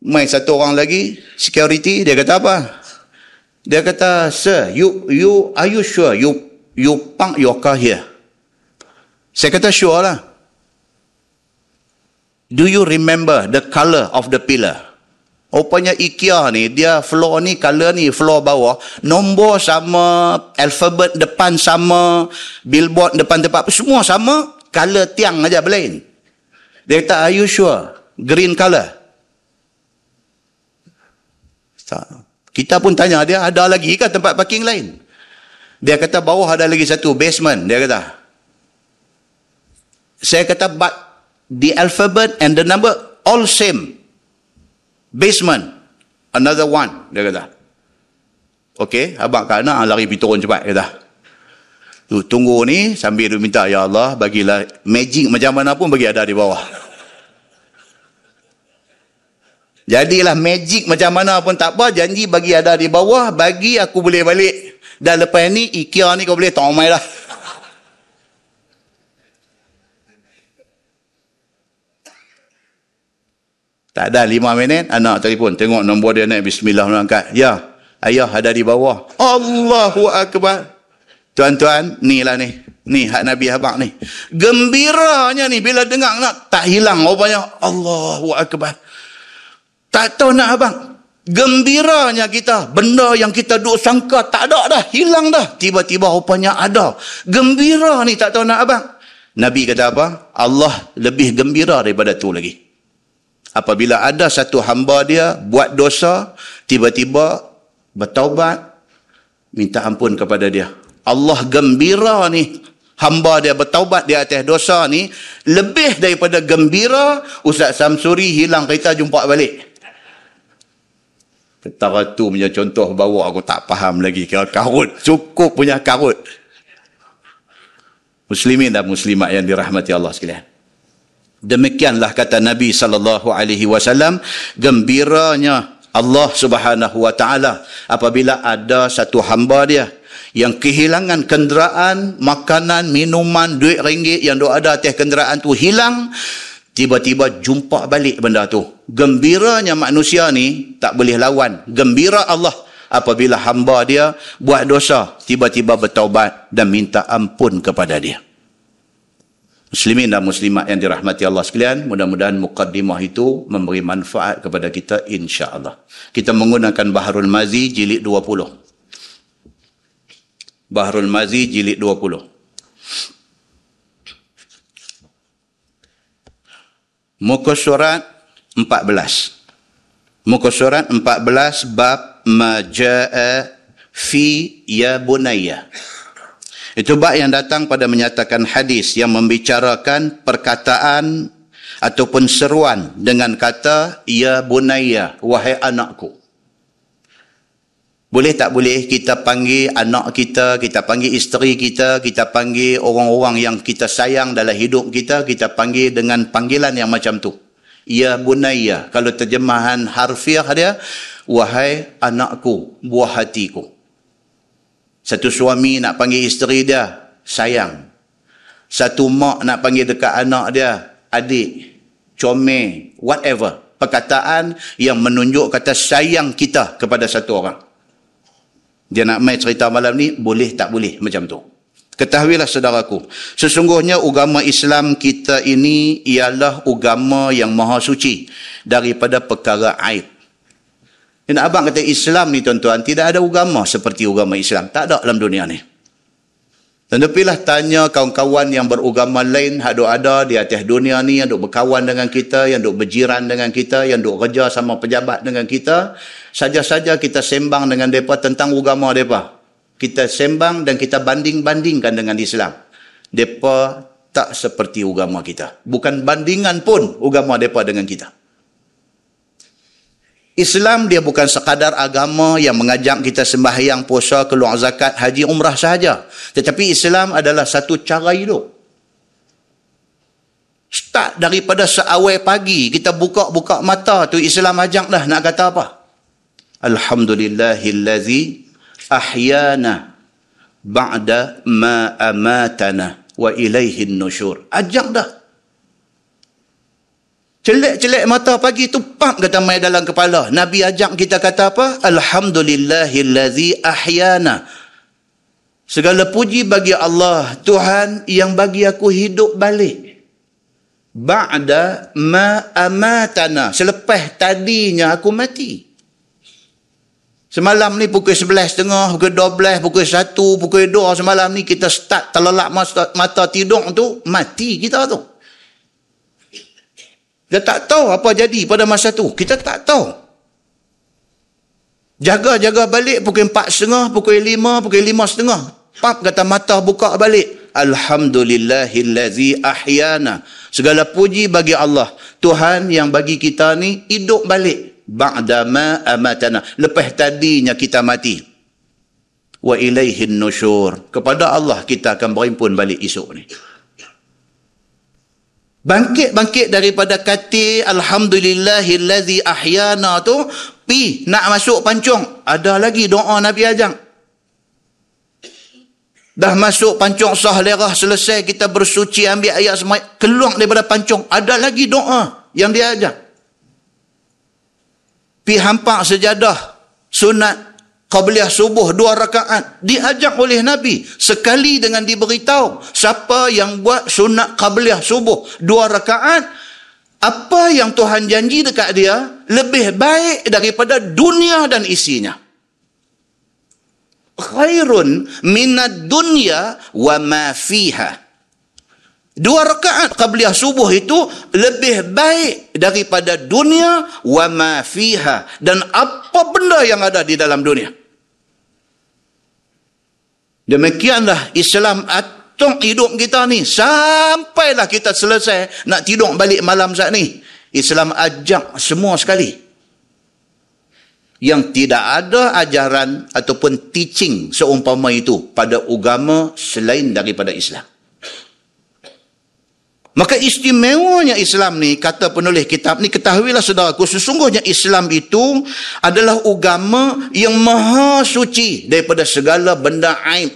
S1: Mai satu orang lagi security dia kata apa? Dia kata, "Sir, you you are you sure you you park your car here?" Saya kata sure lah. Do you remember the color of the pillar? Rupanya IKEA ni, dia floor ni, color ni, floor bawah. Nombor sama, alfabet depan sama, billboard depan tempat, semua sama, color tiang aja berlain. Dia kata, are you sure? Green color. Kita pun tanya dia, ada lagi ke tempat parking lain? Dia kata, bawah ada lagi satu, basement. Dia kata. Saya kata, but the alphabet and the number all same. Basement another one dia kata. Okey abang kat anak lari pergi turun cepat kata. Tu tunggu ni sambil dia minta ya Allah bagilah magic macam mana pun bagi ada di bawah. Jadilah magic macam mana pun tak apa janji bagi ada di bawah bagi aku boleh balik. Dan lepas ni IKEA ni kau boleh tong mai lah Tak ada lima minit, anak telefon. Tengok nombor dia naik, bismillah angkat. Ya, ayah ada di bawah. Allahu Akbar. Tuan-tuan, ni lah ni. Ni hak Nabi Abang ni. Gembiranya ni bila dengar nak tak hilang rupanya. Allahu Akbar. Tak tahu nak abang. Gembiranya kita. Benda yang kita duk sangka tak ada dah. Hilang dah. Tiba-tiba rupanya ada. Gembira ni tak tahu nak abang. Nabi kata apa? Allah lebih gembira daripada tu lagi apabila ada satu hamba dia buat dosa tiba-tiba bertaubat minta ampun kepada dia. Allah gembira ni. Hamba dia bertaubat di atas dosa ni lebih daripada gembira Ustaz Samsuri hilang kereta jumpa balik. Petara tu punya contoh bawa aku tak faham lagi. Karut cukup punya karut. Muslimin dan muslimat yang dirahmati Allah sekalian Demikianlah kata Nabi sallallahu alaihi wasallam gembiranya Allah Subhanahu wa taala apabila ada satu hamba dia yang kehilangan kenderaan, makanan, minuman, duit ringgit yang ada atas kenderaan tu hilang, tiba-tiba jumpa balik benda tu. Gembiranya manusia ni tak boleh lawan. Gembira Allah apabila hamba dia buat dosa, tiba-tiba bertaubat dan minta ampun kepada dia. Muslimin dan muslimat yang dirahmati Allah sekalian, mudah-mudahan mukaddimah itu memberi manfaat kepada kita insya-Allah. Kita menggunakan Baharul Mazi jilid 20. Baharul Mazi jilid 20. Muka surat 14. Muka surat 14 bab majaa fi ya bunayya. Itu bab yang datang pada menyatakan hadis yang membicarakan perkataan ataupun seruan dengan kata ya bunayya wahai anakku. Boleh tak boleh kita panggil anak kita, kita panggil isteri kita, kita panggil orang-orang yang kita sayang dalam hidup kita, kita panggil dengan panggilan yang macam tu. Ya bunayya. Kalau terjemahan harfiah dia, wahai anakku, buah hatiku. Satu suami nak panggil isteri dia, sayang. Satu mak nak panggil dekat anak dia, adik, comel, whatever. Perkataan yang menunjuk kata sayang kita kepada satu orang. Dia nak main cerita malam ni, boleh tak boleh macam tu. Ketahuilah saudaraku, sesungguhnya agama Islam kita ini ialah agama yang maha suci daripada perkara aib. Dan abang kata Islam ni tuan-tuan, tidak ada agama seperti agama Islam. Tak ada dalam dunia ni. Dan tepilah tanya kawan-kawan yang beragama lain, yang ada di atas dunia ni, yang duk berkawan dengan kita, yang duk berjiran dengan kita, yang duk kerja sama pejabat dengan kita, saja-saja kita sembang dengan mereka tentang agama mereka. Kita sembang dan kita banding-bandingkan dengan Islam. Mereka tak seperti agama kita. Bukan bandingan pun agama mereka dengan kita. Islam dia bukan sekadar agama yang mengajak kita sembahyang, puasa, keluar zakat, haji, umrah sahaja. Tetapi Islam adalah satu cara hidup. Start daripada seawal pagi, kita buka-buka mata tu Islam ajak dah nak kata apa? Alhamdulillahillazi ahyana ba'da ma amatana wa ilaihin nusyur. Ajak dah. Celek-celek mata pagi tu pam kata mai dalam kepala. Nabi ajak kita kata apa? Alhamdulillahillazi ahyana. Segala puji bagi Allah, Tuhan yang bagi aku hidup balik. ba'da ma amatana selepas tadinya aku mati semalam ni pukul 11.30 pukul 12 pukul 1 pukul 2 semalam ni kita start terlelap mata, mata tidur tu mati kita tu kita tak tahu apa jadi pada masa tu kita tak tahu jaga-jaga balik pukul 4.30 pukul 5 pukul 5.30 pap kata mata buka balik Alhamdulillahillazi ahyana. Segala puji bagi Allah. Tuhan yang bagi kita ni hidup balik. Ba'dama amatana. Lepas tadinya kita mati. Wa ilaihin nusyur. Kepada Allah kita akan berimpun balik esok ni. Bangkit-bangkit daripada kata Alhamdulillahillazi ahyana tu. Pi nak masuk pancung. Ada lagi doa Nabi Ajang. Dah masuk pancung sah lerah selesai kita bersuci ambil ayat semai keluar daripada pancung ada lagi doa yang dia ajar. Pi hampak sejadah sunat qabliyah subuh dua rakaat diajak oleh Nabi sekali dengan diberitahu siapa yang buat sunat qabliyah subuh dua rakaat apa yang Tuhan janji dekat dia lebih baik daripada dunia dan isinya khairun minad dunya wa ma fiha. Dua rakaat qabliyah subuh itu lebih baik daripada dunia wa ma fiha dan apa benda yang ada di dalam dunia. Demikianlah Islam atung hidup kita ni sampailah kita selesai nak tidur balik malam saat ni. Islam ajak semua sekali yang tidak ada ajaran ataupun teaching seumpama itu pada agama selain daripada Islam. Maka istimewanya Islam ni, kata penulis kitab ni, ketahuilah saudaraku, sesungguhnya Islam itu adalah agama yang maha suci daripada segala benda aib.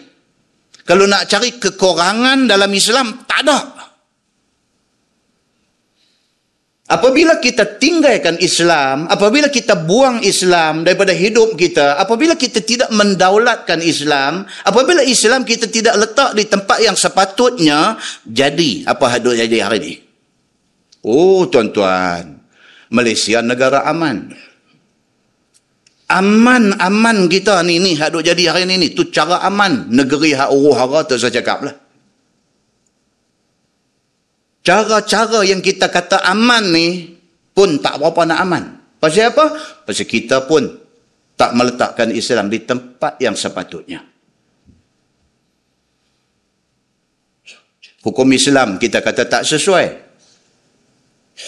S1: Kalau nak cari kekurangan dalam Islam, tak ada. Apabila kita tinggalkan Islam, apabila kita buang Islam daripada hidup kita, apabila kita tidak mendaulatkan Islam, apabila Islam kita tidak letak di tempat yang sepatutnya, jadi apa hadut jadi hari ini? Oh tuan-tuan, Malaysia negara aman. Aman-aman kita ni, ni hadut jadi hari ini, ni. tu cara aman. Negeri hak uruh hara tu saya cakap lah. Cara-cara yang kita kata aman ni pun tak berapa nak aman. Pasal apa? Pasal kita pun tak meletakkan Islam di tempat yang sepatutnya. Hukum Islam kita kata tak sesuai.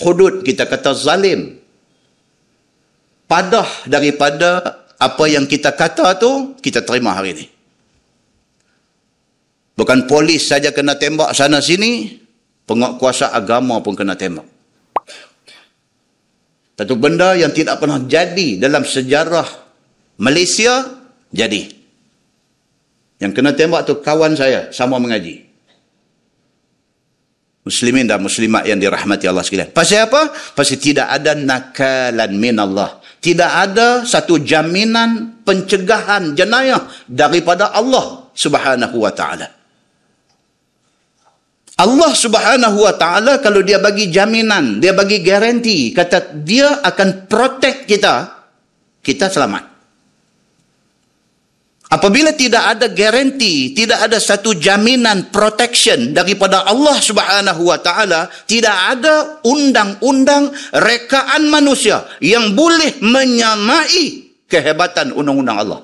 S1: Hudud kita kata zalim. Padah daripada apa yang kita kata tu, kita terima hari ini. Bukan polis saja kena tembak sana sini, penguasa agama pun kena tembak. Satu benda yang tidak pernah jadi dalam sejarah Malaysia, jadi. Yang kena tembak tu kawan saya, sama mengaji. Muslimin dan muslimat yang dirahmati Allah sekalian. Pasal apa? Pasal tidak ada nakalan min Allah. Tidak ada satu jaminan pencegahan jenayah daripada Allah subhanahu wa ta'ala. Allah subhanahu wa ta'ala kalau dia bagi jaminan, dia bagi garanti, kata dia akan protect kita, kita selamat. Apabila tidak ada garanti, tidak ada satu jaminan protection daripada Allah subhanahu wa ta'ala, tidak ada undang-undang rekaan manusia yang boleh menyamai kehebatan undang-undang Allah.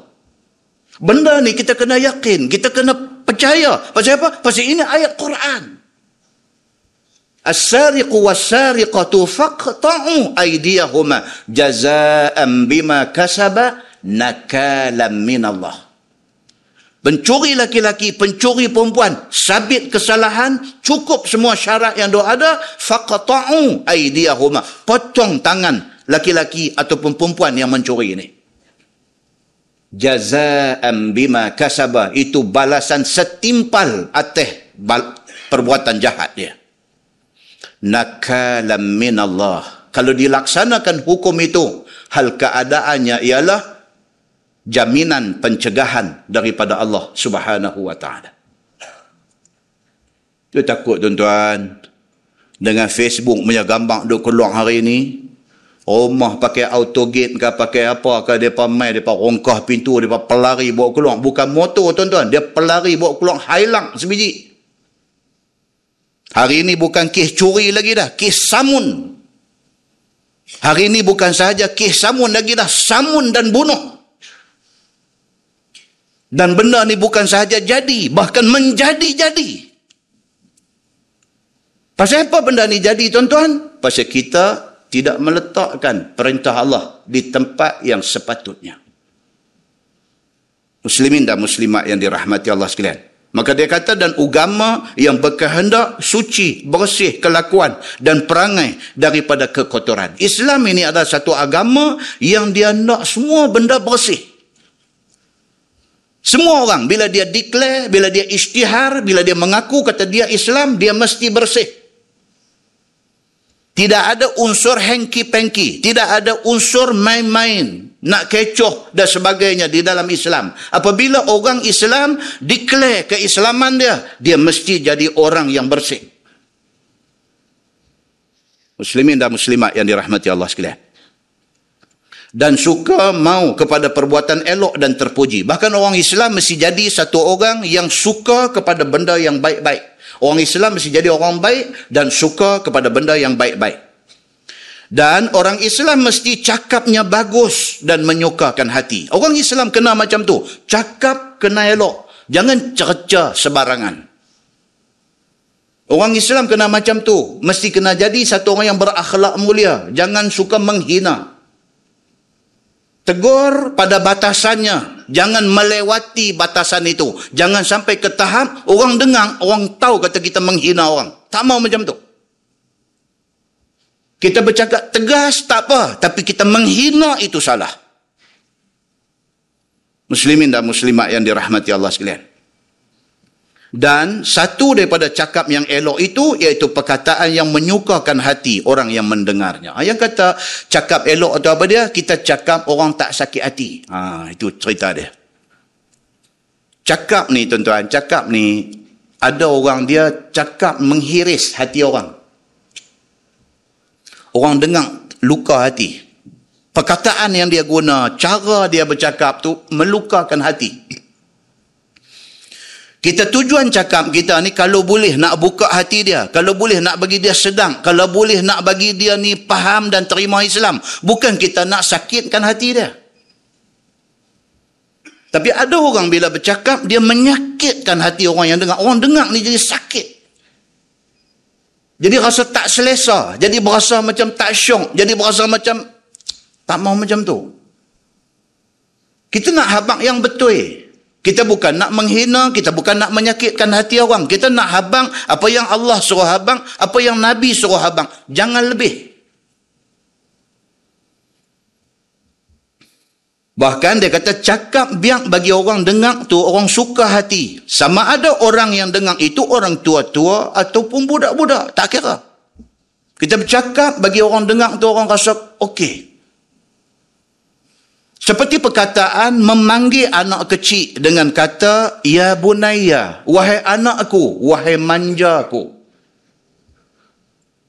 S1: Benda ni kita kena yakin, kita kena percaya. Pasal apa? Pasal ini ayat Quran. As-sariqu was-sariqatu faqta'u aydiyahuma jazaa'an bima kasaba nakalam min Allah. Pencuri laki-laki, pencuri perempuan, sabit kesalahan, cukup semua syarat yang dah ada, faqta'u aydiyahuma. Potong tangan laki-laki ataupun perempuan yang mencuri ini. Jazaa'an bima kasaba itu balasan setimpal atas perbuatan jahat dia nakalam min Allah. Kalau dilaksanakan hukum itu, hal keadaannya ialah jaminan pencegahan daripada Allah Subhanahu wa taala. Dia takut tuan-tuan. dengan Facebook punya gambar duk keluar hari ni rumah pakai auto gate ke pakai apa ke dia mai dia rongkah pintu dia pelari bawa keluar bukan motor tuan-tuan dia pelari bawa keluar hilang sebiji hari ini bukan kes curi lagi dah kes samun hari ini bukan sahaja kes samun lagi dah samun dan bunuh dan benda ni bukan sahaja jadi bahkan menjadi-jadi Pasal apa benda ni jadi tuan-tuan? Pasal kita tidak meletakkan perintah Allah di tempat yang sepatutnya. Muslimin dan muslimat yang dirahmati Allah sekalian. Maka dia kata dan agama yang berkehendak suci, bersih kelakuan dan perangai daripada kekotoran. Islam ini adalah satu agama yang dia nak semua benda bersih. Semua orang bila dia declare, bila dia isytihar, bila dia mengaku kata dia Islam, dia mesti bersih. Tidak ada unsur hengki-pengki. Tidak ada unsur main-main. Nak kecoh dan sebagainya di dalam Islam. Apabila orang Islam declare keislaman dia, dia mesti jadi orang yang bersih. Muslimin dan muslimat yang dirahmati Allah sekalian. Dan suka mau kepada perbuatan elok dan terpuji. Bahkan orang Islam mesti jadi satu orang yang suka kepada benda yang baik-baik. Orang Islam mesti jadi orang baik dan suka kepada benda yang baik-baik. Dan orang Islam mesti cakapnya bagus dan menyukakan hati. Orang Islam kena macam tu. Cakap kena elok. Jangan cerca sebarangan. Orang Islam kena macam tu. Mesti kena jadi satu orang yang berakhlak mulia. Jangan suka menghina. Tegur pada batasannya. Jangan melewati batasan itu. Jangan sampai ke tahap orang dengar, orang tahu kata kita menghina orang. Tak mau macam tu. Kita bercakap tegas tak apa. Tapi kita menghina itu salah. Muslimin dan muslimat yang dirahmati Allah sekalian. Dan satu daripada cakap yang elok itu iaitu perkataan yang menyukakan hati orang yang mendengarnya. Yang kata cakap elok atau apa dia, kita cakap orang tak sakit hati. Ha, itu cerita dia. Cakap ni tuan-tuan, cakap ni ada orang dia cakap menghiris hati orang. Orang dengar luka hati. Perkataan yang dia guna, cara dia bercakap tu melukakan hati. Kita tujuan cakap kita ni kalau boleh nak buka hati dia, kalau boleh nak bagi dia sedang, kalau boleh nak bagi dia ni faham dan terima Islam. Bukan kita nak sakitkan hati dia. Tapi ada orang bila bercakap, dia menyakitkan hati orang yang dengar. Orang dengar ni jadi sakit. Jadi rasa tak selesa. Jadi berasa macam tak syok. Jadi berasa macam tak mau macam tu. Kita nak habak yang betul. Kita bukan nak menghina, kita bukan nak menyakitkan hati orang. Kita nak habang apa yang Allah suruh habang, apa yang Nabi suruh habang. Jangan lebih. Bahkan dia kata cakap biak bagi orang dengar tu orang suka hati. Sama ada orang yang dengar itu orang tua-tua ataupun budak-budak. Tak kira. Kita bercakap bagi orang dengar tu orang rasa okey. Seperti perkataan memanggil anak kecil dengan kata, Ya bunaya, wahai anakku, wahai manjaku.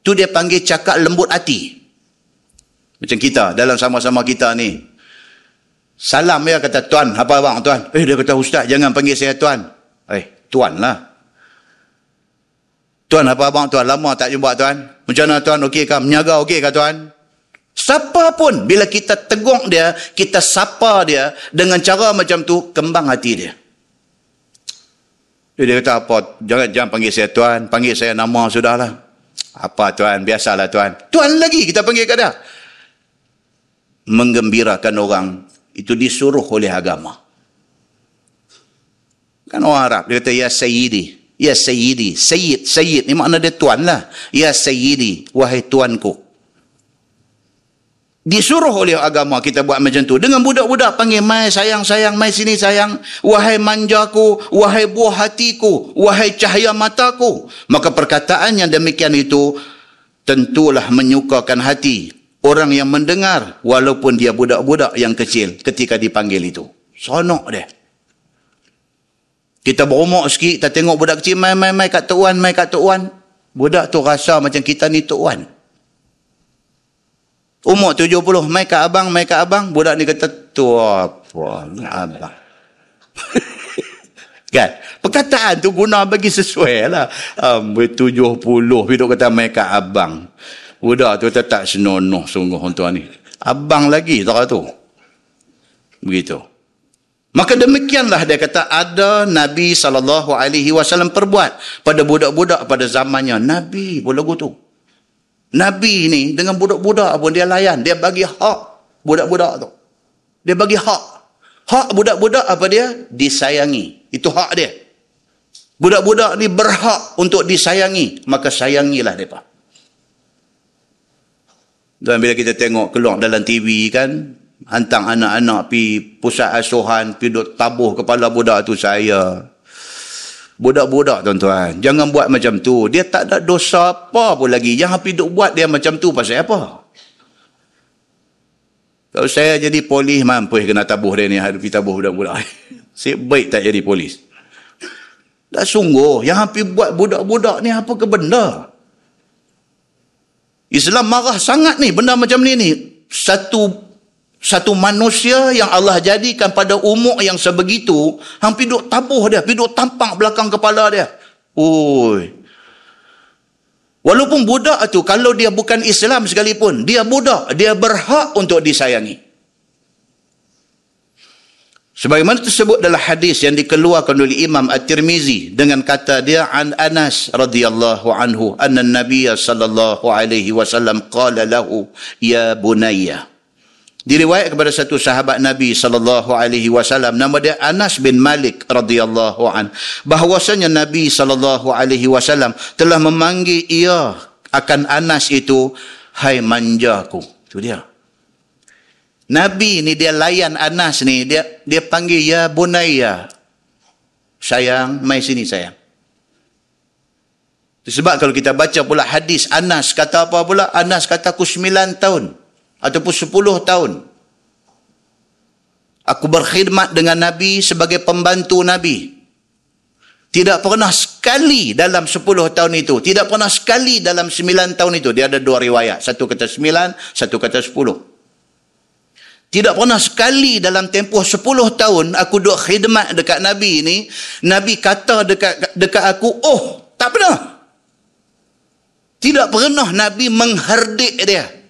S1: Tu dia panggil cakap lembut hati. Macam kita, dalam sama-sama kita ni. Salam ya kata, Tuan, apa abang Tuan? Eh, dia kata, Ustaz, jangan panggil saya Tuan. Eh, Tuan lah. Tuan, apa abang Tuan? Lama tak jumpa Tuan. Macam mana Tuan, okey kah? Menyaga okey kah Tuan? Siapa pun bila kita tegur dia, kita sapa dia dengan cara macam tu, kembang hati dia. Dia kata apa? Jangan jangan panggil saya tuan, panggil saya nama sudahlah. Apa tuan? Biasalah tuan. Tuan lagi kita panggil kat dia. Menggembirakan orang itu disuruh oleh agama. Kan orang Arab dia kata ya sayyidi, ya sayyidi, sayyid, sayyid ni makna dia tuan lah. Ya sayyidi, wahai tuanku. Disuruh oleh agama kita buat macam tu. Dengan budak-budak panggil, mai sayang, sayang, mai sini sayang. Wahai manjaku, wahai buah hatiku, wahai cahaya mataku. Maka perkataan yang demikian itu, tentulah menyukakan hati. Orang yang mendengar, walaupun dia budak-budak yang kecil ketika dipanggil itu. Sonok dia. Kita berumur sikit, kita tengok budak kecil, mai, mai, mai kat tuan, mai kat tuan. Budak tu rasa macam kita ni Tok Wan. Umur 70, mai ke abang, mai ke abang. Budak ni kata, tu apa, abang. kan? Perkataan tu guna bagi sesuai lah. Um, 70, hidup kata mai ke abang. Budak tu kata tak senonoh sungguh tuan ni. Abang lagi tak tu. Begitu. Maka demikianlah dia kata ada Nabi SAW perbuat pada budak-budak pada zamannya. Nabi lagu tu. Nabi ni dengan budak-budak pun dia layan. Dia bagi hak budak-budak tu. Dia bagi hak. Hak budak-budak apa dia? Disayangi. Itu hak dia. Budak-budak ni berhak untuk disayangi. Maka sayangilah mereka. Dan bila kita tengok keluar dalam TV kan, hantar anak-anak pi pusat asuhan, pi duk tabuh kepala budak tu saya. Budak-budak tuan-tuan. Jangan buat macam tu. Dia tak ada dosa apa pun lagi. Yang api duk buat dia macam tu pasal apa? Kalau saya jadi polis, mampu kena tabuh dia ni. Hadapi tabuh budak-budak. Saya baik tak jadi polis. Tak sungguh. Yang api buat budak-budak ni apa ke benda? Islam marah sangat ni. Benda macam ni ni. Satu satu manusia yang Allah jadikan pada umur yang sebegitu, hampir duk tabuh dia, hampir duk tampak belakang kepala dia. Oi. Walaupun budak itu, kalau dia bukan Islam sekalipun, dia budak, dia berhak untuk disayangi. Sebagaimana tersebut dalam hadis yang dikeluarkan oleh Imam At-Tirmizi dengan kata dia an Anas radhiyallahu anhu anna Nabi sallallahu alaihi wasallam qala lahu ya bunayya Diriwayat kepada satu sahabat Nabi sallallahu alaihi wasallam nama dia Anas bin Malik radhiyallahu an bahwasanya Nabi sallallahu alaihi wasallam telah memanggil ia akan Anas itu hai manjaku. Itu dia. Nabi ni dia layan Anas ni dia dia panggil ya bunayya. Sayang, mai sini sayang. Sebab kalau kita baca pula hadis Anas kata apa pula? Anas kata aku 9 tahun ataupun 10 tahun. Aku berkhidmat dengan Nabi sebagai pembantu Nabi. Tidak pernah sekali dalam 10 tahun itu. Tidak pernah sekali dalam 9 tahun itu. Dia ada dua riwayat. Satu kata 9 satu kata 10 tidak pernah sekali dalam tempoh 10 tahun aku duduk khidmat dekat Nabi ini Nabi kata dekat dekat aku oh tak pernah. Tidak pernah Nabi mengherdik dia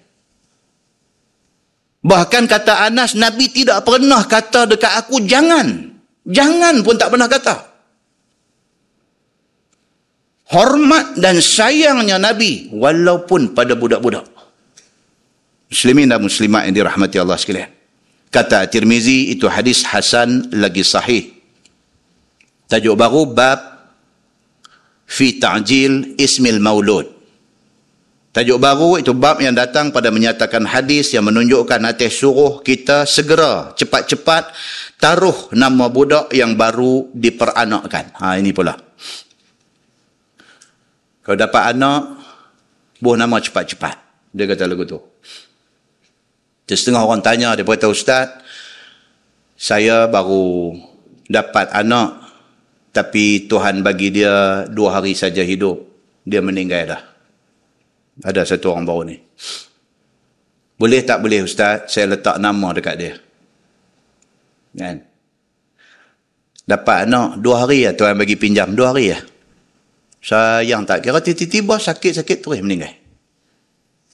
S1: Bahkan kata Anas, Nabi tidak pernah kata dekat aku, jangan. Jangan pun tak pernah kata. Hormat dan sayangnya Nabi, walaupun pada budak-budak. Muslimin dan muslimat yang dirahmati Allah sekalian. Kata Tirmizi, itu hadis Hasan lagi sahih. Tajuk baru, bab fi ta'jil ismil maulud. Tajuk baru itu bab yang datang pada menyatakan hadis yang menunjukkan atas suruh kita segera cepat-cepat taruh nama budak yang baru diperanakkan. Ha ini pula. Kalau dapat anak, buah nama cepat-cepat. Dia kata lagu tu. Jadi setengah orang tanya, dia berkata, Ustaz, saya baru dapat anak, tapi Tuhan bagi dia dua hari saja hidup. Dia meninggal dah. Ada satu orang baru ni. Boleh tak boleh Ustaz, saya letak nama dekat dia. Kan? Dapat anak, dua hari ya Tuhan bagi pinjam, dua hari ya. Sayang tak, kira tiba-tiba sakit-sakit terus meninggal.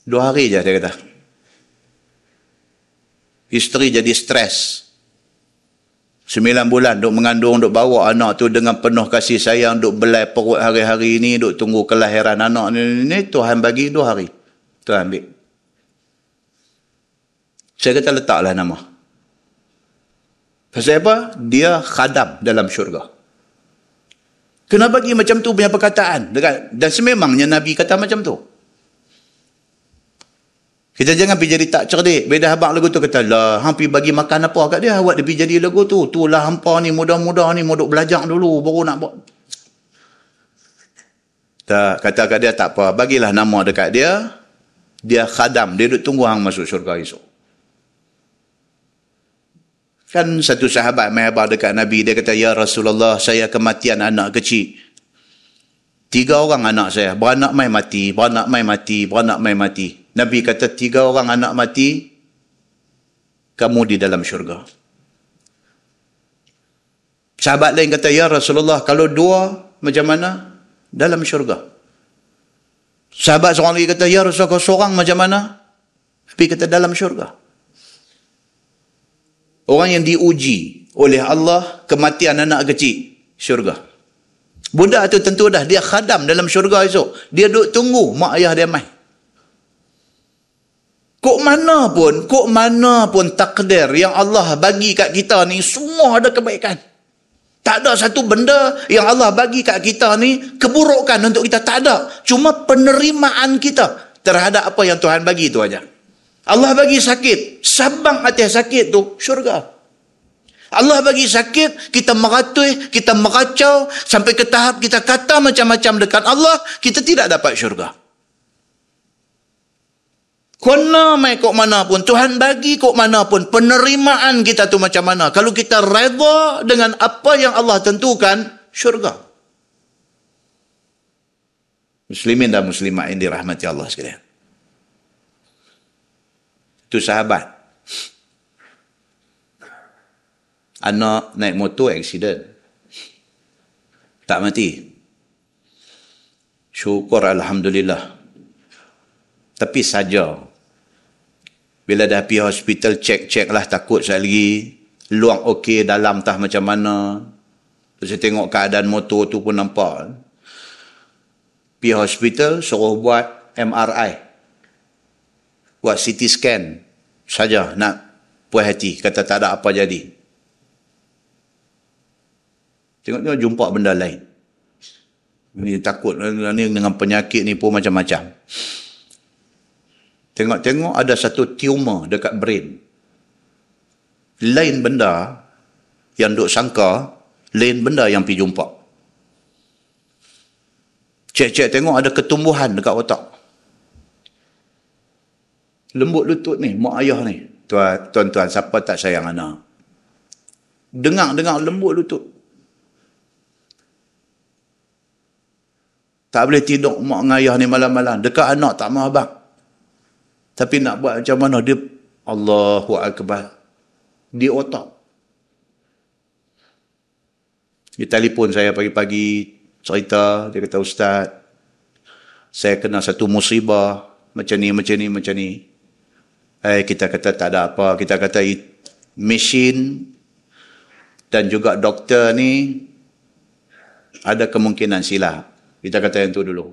S1: Dua hari je dia kata. Isteri jadi stres. Sembilan bulan duk mengandung, duk bawa anak tu dengan penuh kasih sayang, duk belai perut hari-hari ni, duk tunggu kelahiran anak ni, ni, ni Tuhan bagi dua hari. Tuhan ambil. Saya kata letaklah nama. Pasal apa? Dia khadam dalam syurga. Kenapa bagi macam tu punya perkataan? Dan sememangnya Nabi kata macam tu. Kita jangan pergi jadi tak cerdik. Beda habang lagu tu kata, lah, hampi bagi makan apa kat dia, awak dia pergi jadi lagu tu. Tu lah hampa ni, muda-muda ni, mau belajar dulu, baru nak buat. Tak, kata kat dia, tak apa. Bagilah nama dekat dia. Dia khadam. Dia duduk tunggu hang masuk syurga esok. Kan satu sahabat abang dekat Nabi, dia kata, Ya Rasulullah, saya kematian anak kecil. Tiga orang anak saya, beranak mai mati, beranak mai mati, beranak mai mati. Nabi kata tiga orang anak mati, kamu di dalam syurga. Sahabat lain kata, Ya Rasulullah, kalau dua, macam mana? Dalam syurga. Sahabat seorang lagi kata, Ya Rasulullah, kalau seorang macam mana? Nabi kata, dalam syurga. Orang yang diuji oleh Allah, kematian anak kecil, syurga. Budak tu tentu dah dia khadam dalam syurga esok. Dia duduk tunggu mak ayah dia mai. Kok mana pun, kok mana pun takdir yang Allah bagi kat kita ni semua ada kebaikan. Tak ada satu benda yang Allah bagi kat kita ni keburukan untuk kita. Tak ada. Cuma penerimaan kita terhadap apa yang Tuhan bagi tu aja. Allah bagi sakit. Sabang atas sakit tu syurga. Allah bagi sakit, kita meratui, kita meracau, sampai ke tahap kita kata macam-macam dekat Allah, kita tidak dapat syurga. Kena mai kok mana pun, Tuhan bagi kok mana pun, penerimaan kita tu macam mana. Kalau kita reda dengan apa yang Allah tentukan, syurga. Muslimin dan muslimat yang dirahmati Allah sekalian. Itu sahabat. anak naik motor accident. Tak mati. Syukur Alhamdulillah. Tapi saja. Bila dah pergi hospital, cek-cek lah takut sekali lagi. Luang okey, dalam tah macam mana. Terus saya tengok keadaan motor tu pun nampak. Pergi hospital, suruh buat MRI. Buat CT scan. Saja nak puas hati. Kata tak ada apa jadi. Tengok-tengok jumpa benda lain. Ni takut ni dengan penyakit ni pun macam-macam. Tengok-tengok ada satu tumor dekat brain. Lain benda yang duk sangka, lain benda yang pergi jumpa. Cek-cek tengok ada ketumbuhan dekat otak. Lembut lutut ni, mak ayah ni. Tuan-tuan, siapa tak sayang anak? Dengar-dengar lembut lutut. Tak boleh tidur mak dengan ayah ni malam-malam. Dekat anak tak mahu abang. Tapi nak buat macam mana? Dia Allahu Akbar. Di otak. Dia telefon saya pagi-pagi. Cerita. Dia kata, Ustaz. Saya kena satu musibah. Macam ni, macam ni, macam ni. Eh, kita kata tak ada apa. Kita kata mesin dan juga doktor ni ada kemungkinan silap. Kita kata yang tu dulu.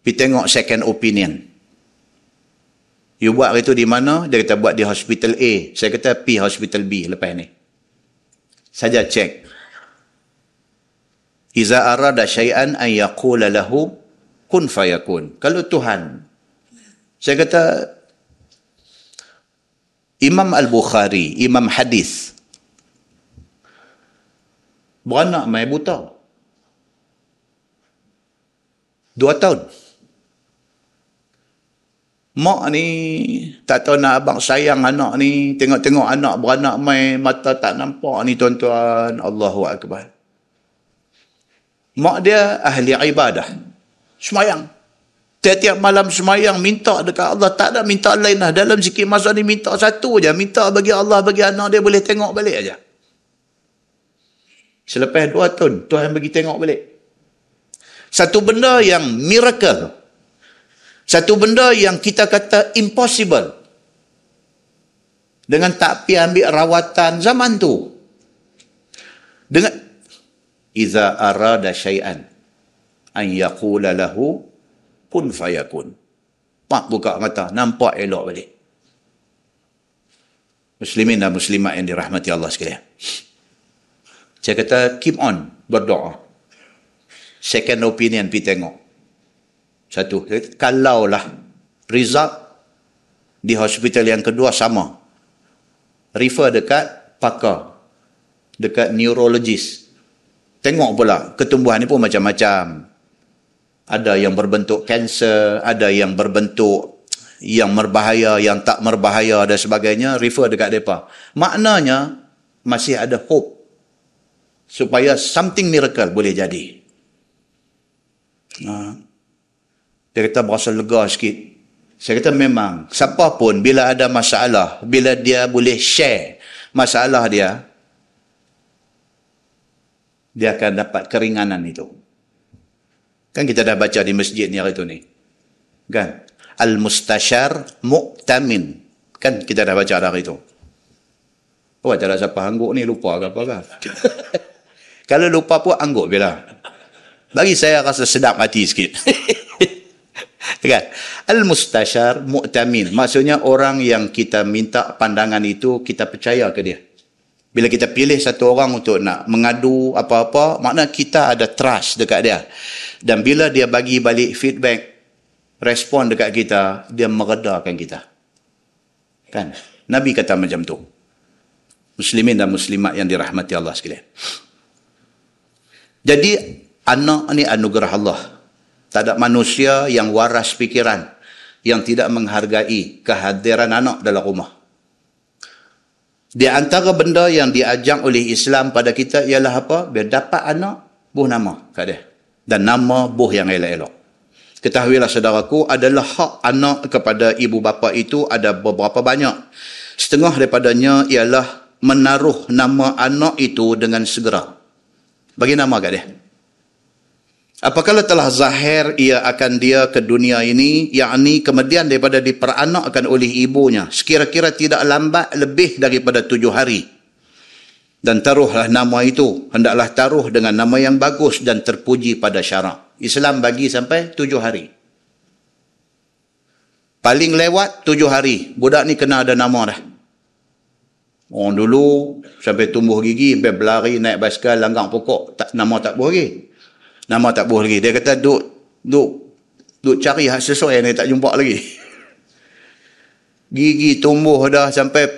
S1: Pergi tengok second opinion. You buat itu di mana? Dia kata buat di hospital A. Saya kata P hospital B lepas ni. Saja cek. Iza arada syai'an an yaqula lahu kun fayakun. Kalau Tuhan. Saya kata Imam Al-Bukhari, Imam Hadis. Beranak mai buta. Dua tahun. Mak ni tak tahu nak abang sayang anak ni. Tengok-tengok anak beranak main mata tak nampak ni tuan-tuan. Allahu Akbar. Mak dia ahli ibadah. Semayang. Tiap-tiap malam semayang minta dekat Allah. Tak ada minta lain lah. Dalam sikit masa ni minta satu je. Minta bagi Allah, bagi anak dia boleh tengok balik aja. Selepas dua tahun, Tuhan bagi tengok balik. Satu benda yang miracle. Satu benda yang kita kata impossible. Dengan tak pi ambil rawatan zaman tu. Dengan iza arada syai'an an yaqula lahu kun fayakun. Mak buka mata, nampak elok balik. Muslimin dan muslimat yang dirahmati Allah sekalian. Saya kata keep on berdoa second opinion pergi tengok. Satu, kalau lah result di hospital yang kedua sama. Refer dekat pakar, dekat neurologist. Tengok pula, ketumbuhan ni pun macam-macam. Ada yang berbentuk kanser, ada yang berbentuk yang berbahaya, yang tak berbahaya dan sebagainya, refer dekat mereka. Maknanya, masih ada hope supaya something miracle boleh jadi. Ha. Dia kata berasa lega sikit. Saya kata memang, siapa pun bila ada masalah, bila dia boleh share masalah dia, dia akan dapat keringanan itu. Kan kita dah baca di masjid ni hari tu ni. Kan? Al-Mustashar Mu'tamin. Kan kita dah baca hari tu. Oh, tak ada siapa angguk ni, lupa ke apa kan? Kalau lupa pun angguk bila. Bagi saya rasa sedap hati sikit. kan? Al-mustashar mu'tamin. Maksudnya orang yang kita minta pandangan itu, kita percaya ke dia. Bila kita pilih satu orang untuk nak mengadu apa-apa, makna kita ada trust dekat dia. Dan bila dia bagi balik feedback, respon dekat kita, dia meredakan kita. Kan? Nabi kata macam tu. Muslimin dan muslimat yang dirahmati Allah sekalian. Jadi, anak ni anugerah Allah. Tak ada manusia yang waras fikiran yang tidak menghargai kehadiran anak dalam rumah. Di antara benda yang diajak oleh Islam pada kita ialah apa? Biar dapat anak, buh nama kat dia. Dan nama buh yang elok-elok. Ketahuilah saudaraku, adalah hak anak kepada ibu bapa itu ada beberapa banyak. Setengah daripadanya ialah menaruh nama anak itu dengan segera. Bagi nama kat dia. Apakala telah zahir ia akan dia ke dunia ini, yakni kemudian daripada diperanakkan oleh ibunya, sekira-kira tidak lambat lebih daripada tujuh hari. Dan taruhlah nama itu, hendaklah taruh dengan nama yang bagus dan terpuji pada syarak. Islam bagi sampai tujuh hari. Paling lewat tujuh hari, budak ni kena ada nama dah. Orang dulu sampai tumbuh gigi, sampai berlari naik basikal langgang pokok, tak, nama tak boleh Nama tak boleh lagi. Dia kata duk duk duk cari hak sesuai yang tak jumpa lagi. Gigi tumbuh dah sampai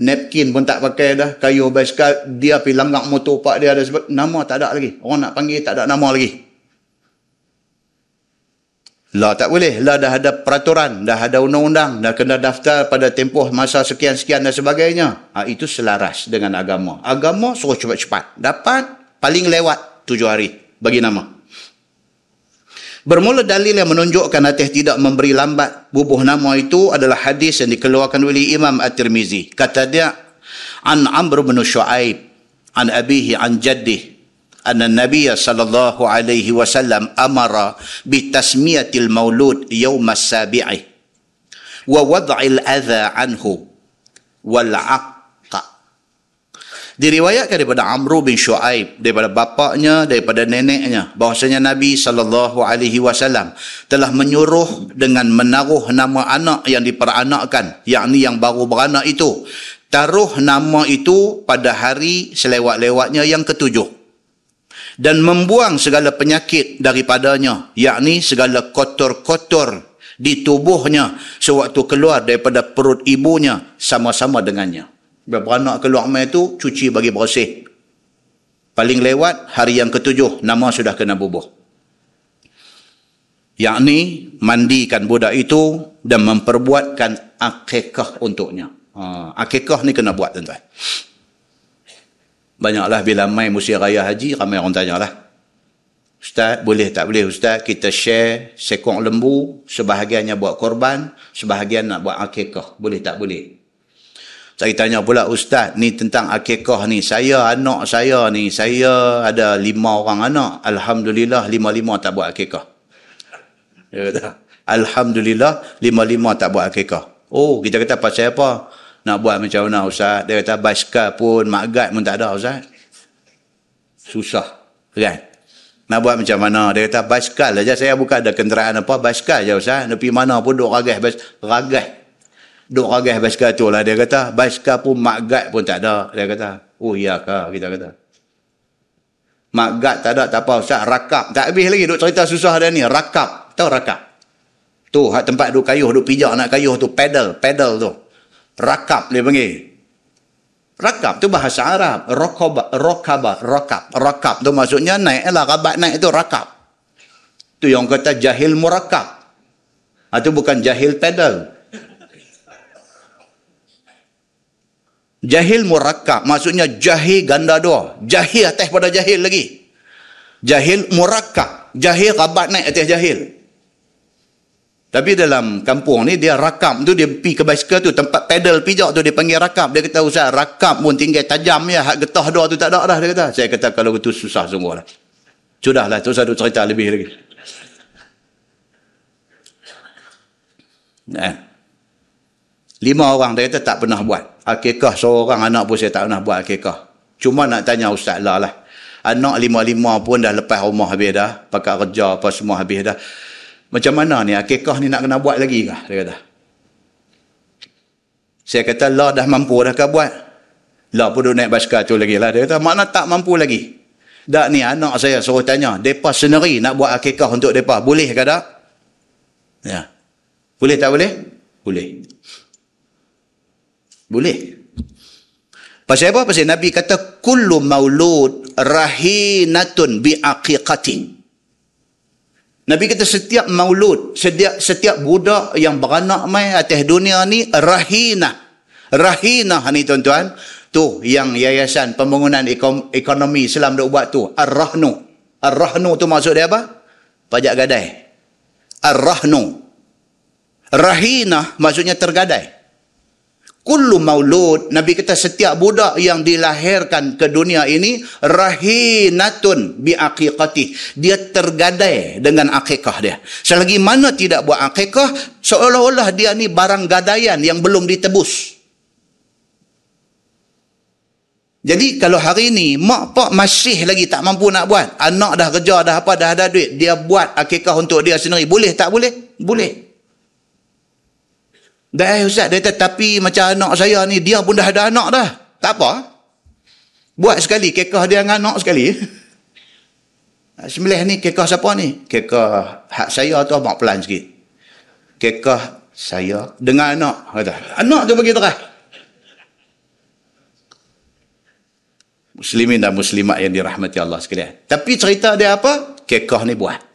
S1: napkin pun tak pakai dah. Kayu basikal dia pergi langgak motor pak dia ada sebab nama tak ada lagi. Orang nak panggil tak ada nama lagi. Lah tak boleh. Lah dah ada peraturan, dah ada undang-undang, dah kena daftar pada tempoh masa sekian-sekian dan sebagainya. Ha, itu selaras dengan agama. Agama suruh cepat-cepat. Dapat paling lewat tujuh hari bagi nama. Bermula dalil yang menunjukkan Atih tidak memberi lambat bubuh nama itu adalah hadis yang dikeluarkan oleh Imam At-Tirmizi. Kata dia, An Amr bin Shu'aib, An Abihi, An Jaddih, An Nabi sallallahu alaihi wasallam amara bi tasmiyatil maulud yawm as-sabi'i wa wad'il adha anhu wal diriwayatkan daripada Amru bin Shu'aib daripada bapaknya daripada neneknya. Bahwasanya Nabi sallallahu alaihi wasallam telah menyuruh dengan menaruh nama anak yang diperanakkan yakni yang baru beranak itu. Taruh nama itu pada hari selewat-lewatnya yang ketujuh. Dan membuang segala penyakit daripadanya yakni segala kotor-kotor di tubuhnya sewaktu keluar daripada perut ibunya sama-sama dengannya beranak keluar mai itu cuci bagi bersih. Paling lewat hari yang ketujuh nama sudah kena bubuh. Yakni mandikan budak itu dan memperbuatkan akikah untuknya. Ha, akikah ni kena buat tuan-tuan. Banyaklah bila mai musim raya haji ramai orang tanya lah Ustaz, boleh tak boleh Ustaz? Kita share sekong lembu, sebahagiannya buat korban, sebahagian nak buat akikah. Boleh tak boleh? Saya tanya pula Ustaz ni tentang akikah ni. Saya anak saya ni, saya ada lima orang anak. Alhamdulillah lima-lima tak buat akikah. Alhamdulillah lima-lima tak buat akikah. Oh kita kata pasal apa? Nak buat macam mana Ustaz? Dia kata basikal pun, magat pun tak ada Ustaz. Susah. Kan? Nak buat macam mana? Dia kata basikal saja. Saya bukan ada kenderaan apa. Basikal saja Ustaz. Tapi mana pun duk ragah. Ragah duk ragah basikal tu lah dia kata basikal pun magat pun tak ada. Dia kata oh iya ke? Kita kata. Magat tak ada tak apa ustaz rakap. Tak habis lagi duk cerita susah dia ni rakap. Tahu rakap? Tu tempat duk kayuh duk pijak nak kayuh tu pedal pedal tu. Rakap dia panggil. Rakap tu bahasa Arab. Rokaba rokaba rakap rakap tu maksudnya naik lah rabat naik tu rakap. Tu yang kata jahil murakab. Itu ha, bukan jahil pedal Jahil murakkab maksudnya jahil ganda dua. Jahil atas pada jahil lagi. Jahil murakab. Jahil rabat naik atas jahil. Tapi dalam kampung ni dia rakam tu dia pi ke basikal tu tempat pedal pijak tu dia panggil rakam. Dia kata usah rakam pun tinggal tajam ya hak getah dua tu tak ada dah dia kata. Saya kata kalau itu susah sungguh lah. Sudahlah tu satu cerita lebih lagi. Nah. Lima orang dia kata tak pernah buat. Akikah seorang anak pun saya tak pernah buat akikah. Cuma nak tanya Ustaz lah lah. Anak lima-lima pun dah lepas rumah habis dah. Pakai kerja apa semua habis dah. Macam mana ni akikah ni nak kena buat lagi kah? Dia kata. Saya kata lah dah mampu dah kah buat. Lah pun duduk naik basikal tu lagi lah. Dia kata makna tak mampu lagi. Tak ni anak saya suruh tanya. Mereka sendiri nak buat akikah untuk mereka. Boleh ke tak? Ya. Boleh tak boleh? Boleh. Boleh. Pasal apa? Pasal Nabi kata kullu maulud rahinatun bi'aqiqatin. Nabi kata setiap maulud, setiap, setiap budak yang beranak mai atas dunia ni rahina. Rahina ni tuan-tuan. Tu yang yayasan pembangunan ekonomi Islam dah buat tu. Ar-Rahnu. Ar-Rahnu tu maksud dia apa? Pajak gadai. Ar-Rahnu. Rahina maksudnya tergadai. Kullu maulud, Nabi kata setiap budak yang dilahirkan ke dunia ini rahinatun bi aqiqati. Dia tergadai dengan akikah dia. Selagi mana tidak buat akikah, seolah-olah dia ni barang gadaian yang belum ditebus. Jadi kalau hari ini mak pak masih lagi tak mampu nak buat, anak dah kerja dah apa dah ada duit, dia buat akikah untuk dia sendiri. Boleh tak boleh? Boleh. Dah eh Ustaz, dia kata, tapi macam anak saya ni, dia pun dah ada anak dah. Tak apa. Buat sekali, kekah dia dengan anak sekali. Sembilan ni, kekah siapa ni? Kekah hak saya tu abang pelan sikit. Kekah saya dengan anak. Kata, anak tu bagi terah. Muslimin dan muslimat yang dirahmati Allah sekalian. Tapi cerita dia apa? Kekah ni buat.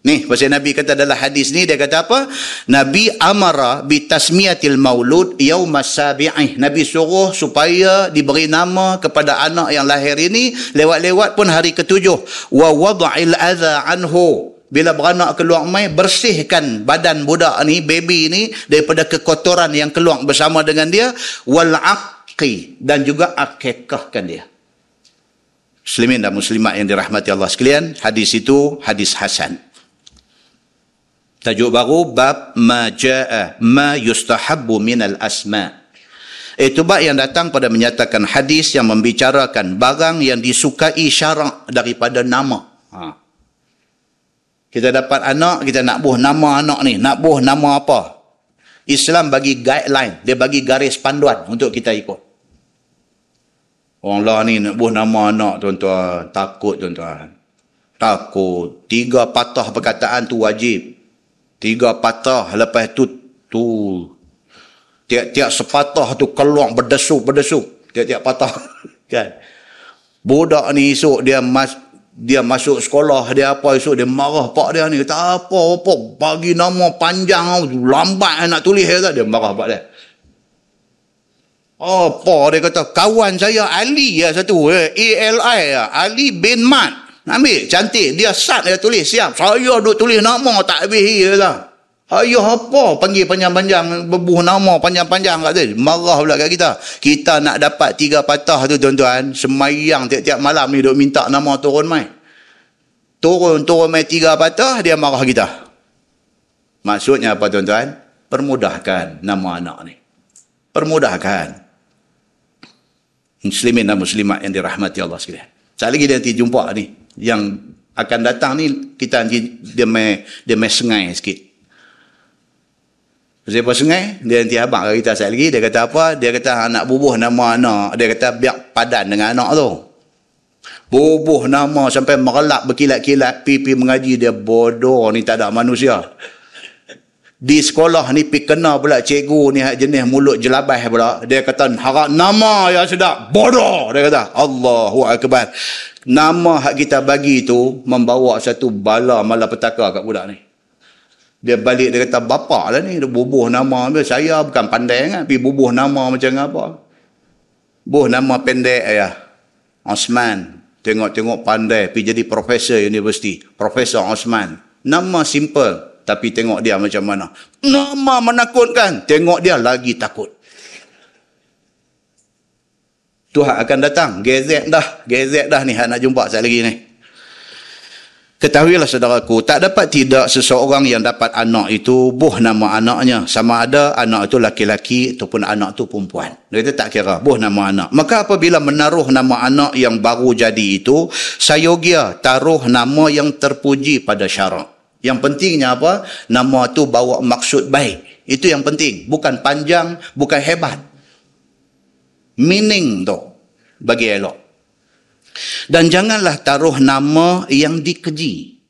S1: Ni, pasal Nabi kata dalam hadis ni, dia kata apa? Nabi amara bi tasmiyatil maulud yaumas sabi'ih. Nabi suruh supaya diberi nama kepada anak yang lahir ini, lewat-lewat pun hari ketujuh. Wa wada'il adha anhu. Bila beranak keluar mai, bersihkan badan budak ni, baby ni, daripada kekotoran yang keluar bersama dengan dia. Wal aqi. Dan juga akikahkan dia. Muslimin dan muslimat yang dirahmati Allah sekalian, hadis itu hadis Hasan. Tajuk baru bab ma jaa ma yustahabbu min al asma. Itu bab yang datang pada menyatakan hadis yang membicarakan barang yang disukai syarak daripada nama. Ha. Kita dapat anak, kita nak buh nama anak ni. Nak buh nama apa? Islam bagi guideline. Dia bagi garis panduan untuk kita ikut. Orang lah ni nak buh nama anak tuan-tuan. Takut tuan-tuan. Takut. Tiga patah perkataan tu wajib tiga patah lepas tu tu tiap-tiap sepatah tu keluar berdesuk-berdesuk tiap-tiap patah kan? Budak ni esok dia mas dia masuk sekolah dia apa esok dia marah pak dia ni kata apa apa bagi nama panjang lambat nak tulis dia, dia marah pak dia. Apa dia kata kawan saya Ali ya satu eh, A-L-I ya. Ali bin Mat Ambil cantik dia sat dia tulis siap. Saya duk tulis nama tak habis dia lah. Ayuh apa panggil panjang-panjang bebuh nama panjang-panjang kat dia. Marah pula kat kita. Kita nak dapat tiga patah tu tuan-tuan. Semayang tiap-tiap malam ni duk minta nama turun mai. Turun-turun mai tiga patah dia marah kita. Maksudnya apa tuan-tuan? Permudahkan nama anak ni. Permudahkan. Muslimin dan muslimat yang dirahmati Allah sekalian. Sekali lagi nanti jumpa ni yang akan datang ni kita nanti dia mai dia mai sengai sikit. Siapa sengai? Dia nanti abang kita sekali lagi. Dia kata apa? Dia kata nak bubuh nama anak. Dia kata biar padan dengan anak tu. Bubuh nama sampai merelap berkilat-kilat. Pipi mengaji dia bodoh ni tak ada manusia. Di sekolah ni pi kena pula cikgu ni jenis mulut jelabah pula. Dia kata harap nama yang sedap. Bodoh. Dia kata Allahu Akbar nama hak kita bagi tu membawa satu bala malapetaka kat budak ni. Dia balik dia kata bapa lah ni dia bubuh nama dia. Saya bukan pandai kan tapi bubuh nama macam apa. Bubuh nama pendek ya. Osman. Tengok-tengok pandai, pergi jadi profesor universiti. Profesor Osman. Nama simple, tapi tengok dia macam mana. Nama menakutkan, tengok dia lagi takut. Tuhan akan datang, gezek dah, gezek dah ni, nak jumpa saya lagi ni. Ketahuilah saudaraku, tak dapat tidak seseorang yang dapat anak itu buh nama anaknya. Sama ada anak itu laki-laki ataupun anak itu perempuan. Kata tak kira, buh nama anak. Maka apabila menaruh nama anak yang baru jadi itu, sayogia taruh nama yang terpuji pada syarak. Yang pentingnya apa? Nama itu bawa maksud baik. Itu yang penting. Bukan panjang, bukan hebat. Meaning tu bagi elok. Dan janganlah taruh nama yang dikeji.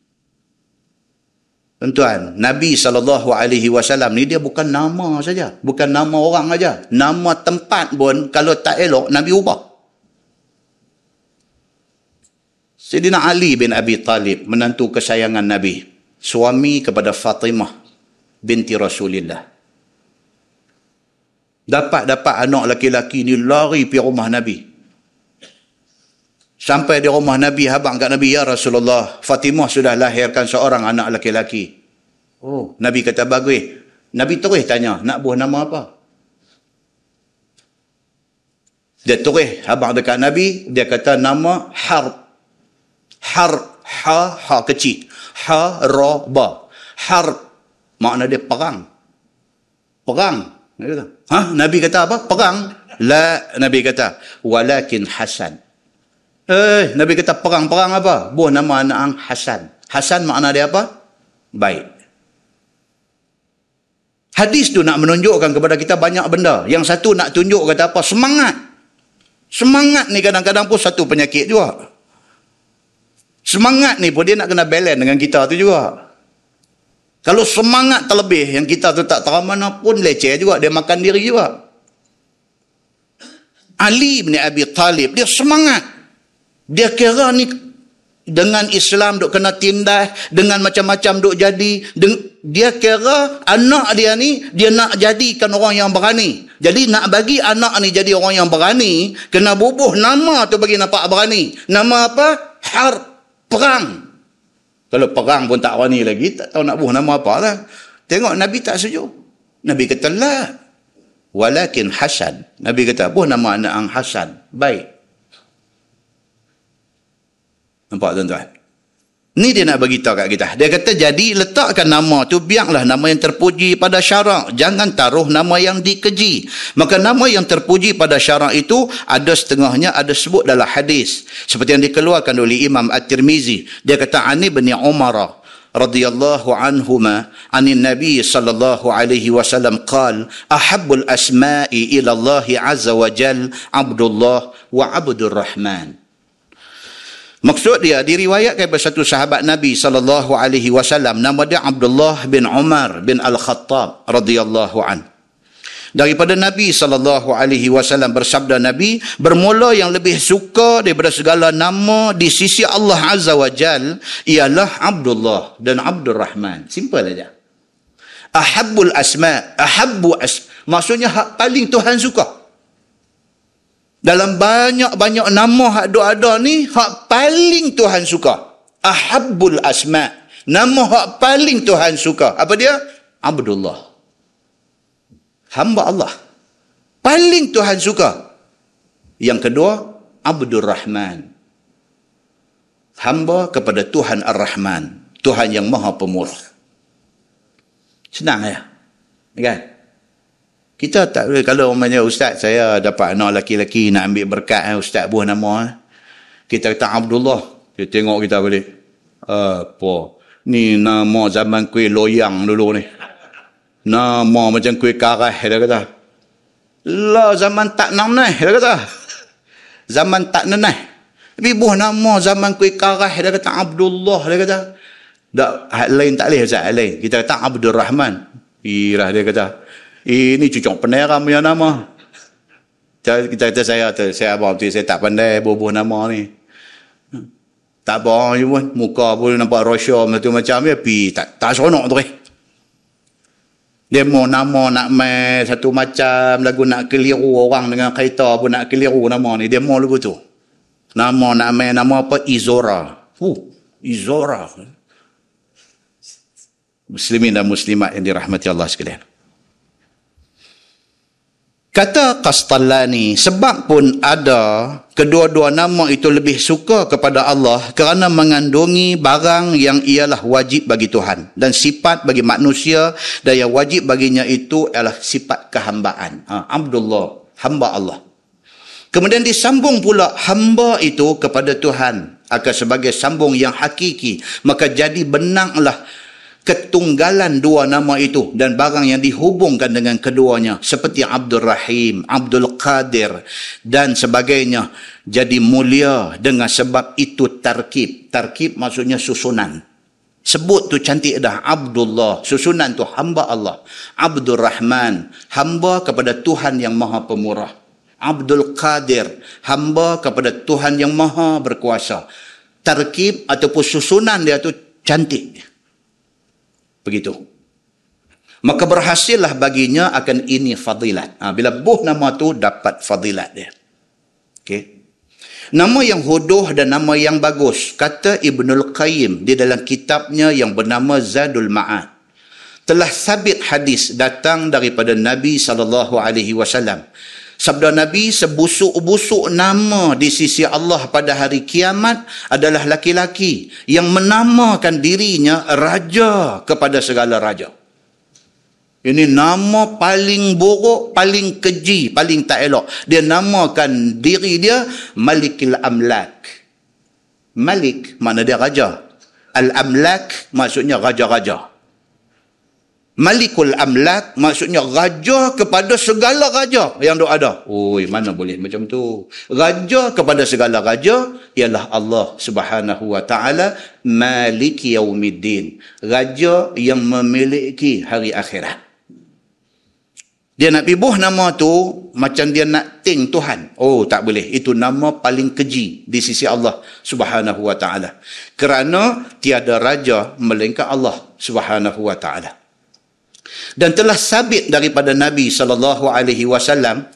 S1: Tuan, Nabi SAW ni dia bukan nama saja. Bukan nama orang saja. Nama tempat pun kalau tak elok, Nabi ubah. Sayyidina Ali bin Abi Talib, menantu kesayangan Nabi. Suami kepada Fatimah binti Rasulullah. Dapat-dapat anak laki-laki ni lari pergi rumah Nabi. Sampai di rumah Nabi, habang kat Nabi, Ya Rasulullah, Fatimah sudah lahirkan seorang anak laki-laki. Oh, Nabi kata bagus. Nabi terus tanya, nak buah nama apa? Dia terus habang dekat Nabi, dia kata nama Harb. Harb, ha, ha kecil. Ha, ra, ba. Harb, makna dia perang. Perang. Nabi kata, ha? Nabi kata apa? Perang. La, Nabi kata, walakin Hasan. Eh, Nabi kata perang-perang apa? Buah nama anak ang Hasan. Hasan makna dia apa? Baik. Hadis tu nak menunjukkan kepada kita banyak benda. Yang satu nak tunjuk kata apa? Semangat. Semangat ni kadang-kadang pun satu penyakit juga. Semangat ni pun dia nak kena balance dengan kita tu juga. Kalau semangat terlebih yang kita tu tak tahu mana pun leceh juga. Dia makan diri juga. Ali bin Abi Talib, dia semangat. Dia kira ni dengan Islam duk kena tindas, dengan macam-macam duk jadi. Dia kira anak dia ni, dia nak jadikan orang yang berani. Jadi nak bagi anak ni jadi orang yang berani, kena bubuh nama tu bagi nampak berani. Nama apa? Har perang. Kalau perang pun tak berani lagi, tak tahu nak bubuh nama apa lah. Tengok Nabi tak sejuk. Nabi kata, lah. Walakin Hasan. Nabi kata, buh nama anak ang Hasan. Baik. Nampak tuan-tuan? Ni dia nak bagi tahu kat kita. Dia kata jadi letakkan nama tu biarlah nama yang terpuji pada syarak. Jangan taruh nama yang dikeji. Maka nama yang terpuji pada syarak itu ada setengahnya ada sebut dalam hadis. Seperti yang dikeluarkan oleh Imam At-Tirmizi. Dia kata Ani bin Umar radhiyallahu anhuma anin nabi sallallahu alaihi wasallam qal ahabbul asma'i ila Allah azza wa jal Abdullah wa Abdur Rahman Maksud dia diriwayatkan kepada satu sahabat Nabi sallallahu alaihi wasallam nama dia Abdullah bin Umar bin Al-Khattab radhiyallahu an. Daripada Nabi sallallahu alaihi wasallam bersabda Nabi bermula yang lebih suka daripada segala nama di sisi Allah Azza wa Jal ialah Abdullah dan Abdul Rahman. Simple aja. Ahabbul asma, ahabbu as maksudnya hak paling Tuhan suka. Dalam banyak-banyak nama hak ada ni, hak paling Tuhan suka. Ahabbul asma. Nama hak paling Tuhan suka. Apa dia? Abdullah. Hamba Allah. Paling Tuhan suka. Yang kedua, Abdul Rahman. Hamba kepada Tuhan Ar-Rahman. Tuhan yang maha pemurah. Senang ya? Kan? Kita tak boleh, kalau umpamanya ustaz saya dapat anak lelaki-lelaki nak ambil berkat eh, ustaz buah nama eh. Kita kata Abdullah, dia tengok kita balik. Apa? Ni nama zaman kuih loyang dulu ni. Nama macam kuih karah dia kata. Lah zaman tak nanah dia kata. Zaman tak nanah. Tapi buah nama zaman kuih karah dia kata Abdullah dia kata. Tak, lain tak boleh Ustaz, lain. Kita kata Abdul Rahman. Irah dia kata. Ini cucuk peneram punya nama. Kita kata saya, saya abang tu, saya tak pandai bubuh nama ni. Tak apa je pun. Muka pun nampak rosyo macam-macam ya. Pi, tak, tak seronok tu eh. Dia mau nama nak main satu macam lagu nak keliru orang dengan kereta pun nak keliru nama ni. Dia mau lagu tu. Nama nak main nama apa? Izora. Uh, Izora. Muslimin dan muslimat yang dirahmati Allah sekalian. Kata Qastallani, sebab pun ada kedua-dua nama itu lebih suka kepada Allah kerana mengandungi barang yang ialah wajib bagi Tuhan dan sifat bagi manusia dan yang wajib baginya itu ialah sifat kehambaan. Ha, Abdullah, hamba Allah. Kemudian disambung pula hamba itu kepada Tuhan akan sebagai sambung yang hakiki. Maka jadi benanglah ketunggalan dua nama itu dan barang yang dihubungkan dengan keduanya seperti Abdul Rahim, Abdul Qadir dan sebagainya jadi mulia dengan sebab itu tarkib. Tarkib maksudnya susunan. Sebut tu cantik dah Abdullah, susunan tu hamba Allah. Abdul Rahman, hamba kepada Tuhan yang Maha Pemurah. Abdul Qadir, hamba kepada Tuhan yang Maha Berkuasa. Tarkib ataupun susunan dia tu cantik. Begitu. Maka berhasillah baginya akan ini fadilat. Ha, bila buh nama tu dapat fadilat dia. Okay. Nama yang hodoh dan nama yang bagus. Kata Ibnul Qayyim di dalam kitabnya yang bernama Zadul Ma'ad. Telah sabit hadis datang daripada Nabi SAW. Sabda Nabi sebusuk-busuk nama di sisi Allah pada hari kiamat adalah laki-laki yang menamakan dirinya raja kepada segala raja. Ini nama paling buruk, paling keji, paling tak elok. Dia namakan diri dia Malikil Amlak. Malik mana dia raja. Al-Amlak maksudnya raja-raja. Malikul Amlak maksudnya raja kepada segala raja yang dok ada. Oi, mana boleh macam tu? Raja kepada segala raja ialah Allah Subhanahu wa taala Malik Yaumiddin. Raja yang memiliki hari akhirat. Dia nak pibuh nama tu macam dia nak ting Tuhan. Oh, tak boleh. Itu nama paling keji di sisi Allah Subhanahu wa taala. Kerana tiada raja melainkan Allah Subhanahu wa taala dan telah sabit daripada Nabi sallallahu alaihi wasallam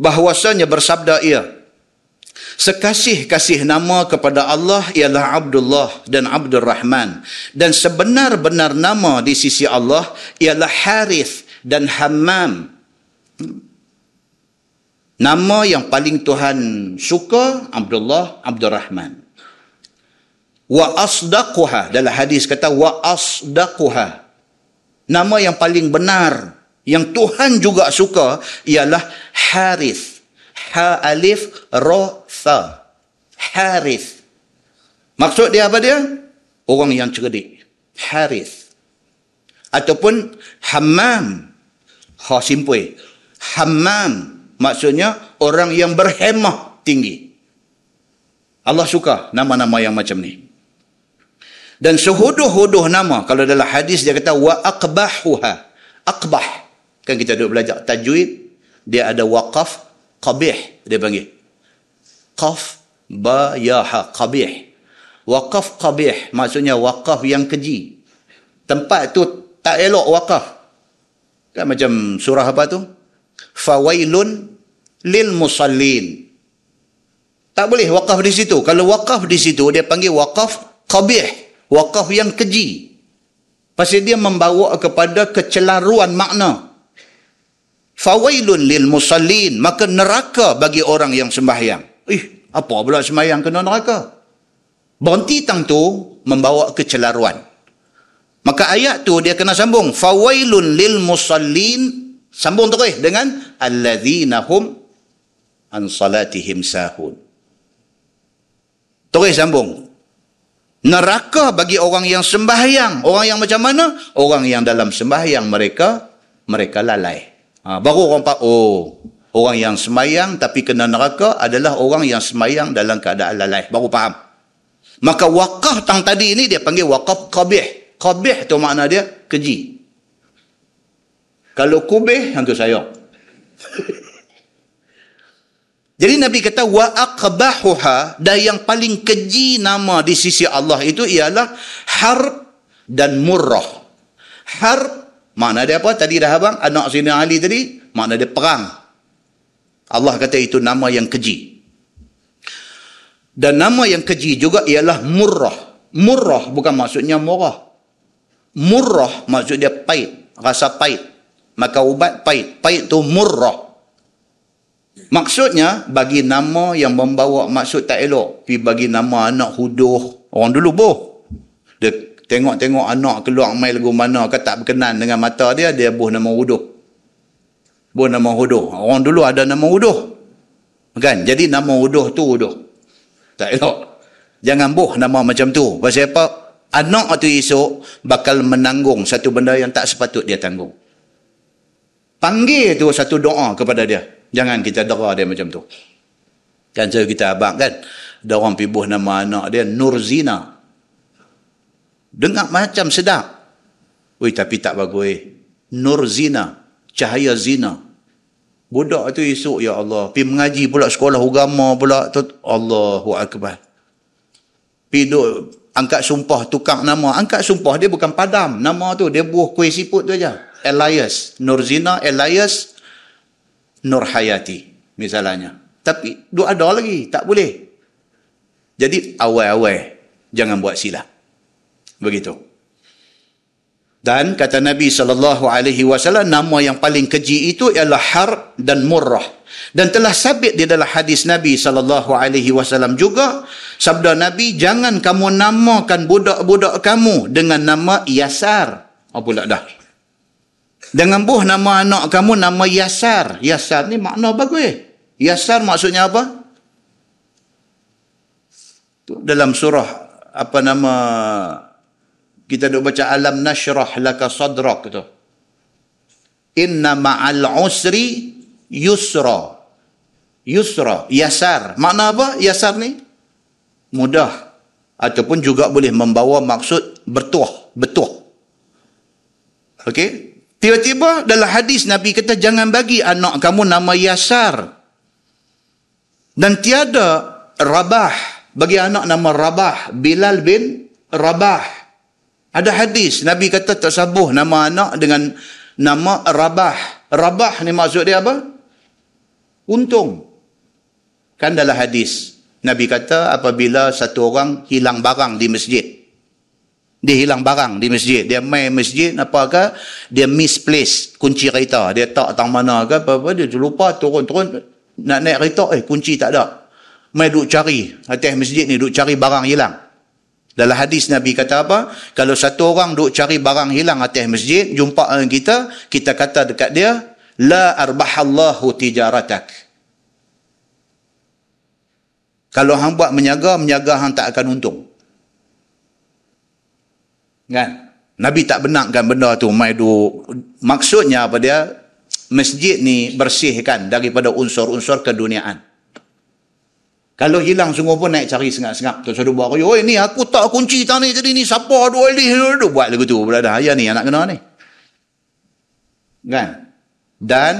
S1: bahwasanya bersabda ia Sekasih-kasih nama kepada Allah ialah Abdullah dan Abdul Rahman. Dan sebenar-benar nama di sisi Allah ialah Harith dan Hammam. Nama yang paling Tuhan suka, Abdullah, Abdul Rahman. Wa asdaquha, dalam hadis kata, wa asdaquha nama yang paling benar yang Tuhan juga suka ialah Harith. Ha alif ra tha. Harith. Maksud dia apa dia? Orang yang cerdik. Harith. Ataupun Hammam. Ha simpui. Hammam maksudnya orang yang berhemah tinggi. Allah suka nama-nama yang macam ni. Dan sehodoh-hodoh nama, kalau dalam hadis dia kata, wa aqbahuha. Aqbah. Kan kita duduk belajar tajwid, dia ada waqaf, qabih, dia panggil. Qaf, ba, ya, ha, qabih. Waqaf qabih, maksudnya waqaf yang keji. Tempat tu tak elok waqaf. Kan macam surah apa tu? Fawailun lil musallin. Tak boleh waqaf di situ. Kalau waqaf di situ, dia panggil waqaf qabih wakaf yang keji. Pasal dia membawa kepada kecelaruan makna. Fawailun lil musallin maka neraka bagi orang yang sembahyang. Ih apa pula sembahyang kena neraka? Berhenti tang tu membawa kecelaruan. Maka ayat tu dia kena sambung. Fawailun lil musallin sambung terus dengan alladzina hum an salatihim sahun. Terus sambung Neraka bagi orang yang sembahyang. Orang yang macam mana? Orang yang dalam sembahyang mereka, mereka lalai. Ha, baru orang pak, oh, orang yang sembahyang tapi kena neraka adalah orang yang sembahyang dalam keadaan lalai. Baru faham. Maka wakaf tang tadi ini dia panggil wakaf qabih. Qabih tu makna dia keji. Kalau kubih, yang tu sayang. Jadi Nabi kata wa aqbahuha dan yang paling keji nama di sisi Allah itu ialah harb dan murrah. Harb makna dia apa? Tadi dah abang anak Sina Ali tadi makna dia perang. Allah kata itu nama yang keji. Dan nama yang keji juga ialah murrah. Murrah bukan maksudnya murah. Murrah maksudnya pahit. Rasa pahit. Maka ubat pahit. Pahit tu murrah. Maksudnya bagi nama yang membawa maksud tak elok. Pergi bagi nama anak huduh. Orang dulu boh. Dia tengok-tengok anak keluar main lagu mana ke tak berkenan dengan mata dia. Dia boh nama huduh. Boh nama huduh. Orang dulu ada nama huduh. Kan? Jadi nama huduh tu huduh. Tak elok. Jangan boh nama macam tu. Pasal apa? Anak tu esok bakal menanggung satu benda yang tak sepatut dia tanggung. Panggil tu satu doa kepada dia. Jangan kita dera dia macam tu. Kan saya kita abang kan. Ada orang pibuh nama anak dia Nurzina. Dengar macam sedap. Ui tapi tak bagus eh. Nurzina. Cahaya zina. Budak tu esok ya Allah. Pergi mengaji pula sekolah agama pula. Allahu Akbar. Pergi duk angkat sumpah tukang nama. Angkat sumpah dia bukan padam. Nama tu dia buah kuih siput tu aja. Elias. Nurzina Elias Nur Hayati misalnya. Tapi dua ada lagi, tak boleh. Jadi awal-awal jangan buat silap. Begitu. Dan kata Nabi sallallahu alaihi wasallam nama yang paling keji itu ialah har dan murrah. Dan telah sabit di dalam hadis Nabi sallallahu alaihi wasallam juga sabda Nabi jangan kamu namakan budak-budak kamu dengan nama Yasar. Apa pula dah? Dengan buh nama anak kamu nama Yasar. Yasar ni makna bagus. Yasar maksudnya apa? Dalam surah apa nama kita duk baca alam nashrah laka sadrak tu. Inna ma'al usri yusra. Yusra, yasar. Makna apa yasar ni? Mudah. Ataupun juga boleh membawa maksud bertuah, betuh. Okey? Tiba-tiba dalam hadis Nabi kata jangan bagi anak kamu nama Yasar. Dan tiada Rabah. Bagi anak nama Rabah. Bilal bin Rabah. Ada hadis Nabi kata tak sabuh nama anak dengan nama Rabah. Rabah ni maksud dia apa? Untung. Kan dalam hadis. Nabi kata apabila satu orang hilang barang di masjid. Dia hilang barang di masjid. Dia main masjid, apakah? Dia misplace kunci kereta. Dia tak tahu mana ke, apa-apa. Dia lupa turun-turun. Nak naik kereta, eh kunci tak ada. Main duduk cari. Atas masjid ni duduk cari barang hilang. Dalam hadis Nabi kata apa? Kalau satu orang duduk cari barang hilang atas masjid, jumpa dengan kita, kita kata dekat dia, La arbahallahu tijaratak. Kalau hang buat menyaga, menyaga hang tak akan untung. Kan? Nabi tak benarkan benda tu mai du maksudnya apa dia? Masjid ni bersihkan daripada unsur-unsur keduniaan. Kalau hilang sungguh pun naik cari sengap-sengap. Tu sudah buat oh ni aku tak kunci tani jadi ni siapa dua ni buat lagu tu berada ayah ni anak kena ni. Kan? Dan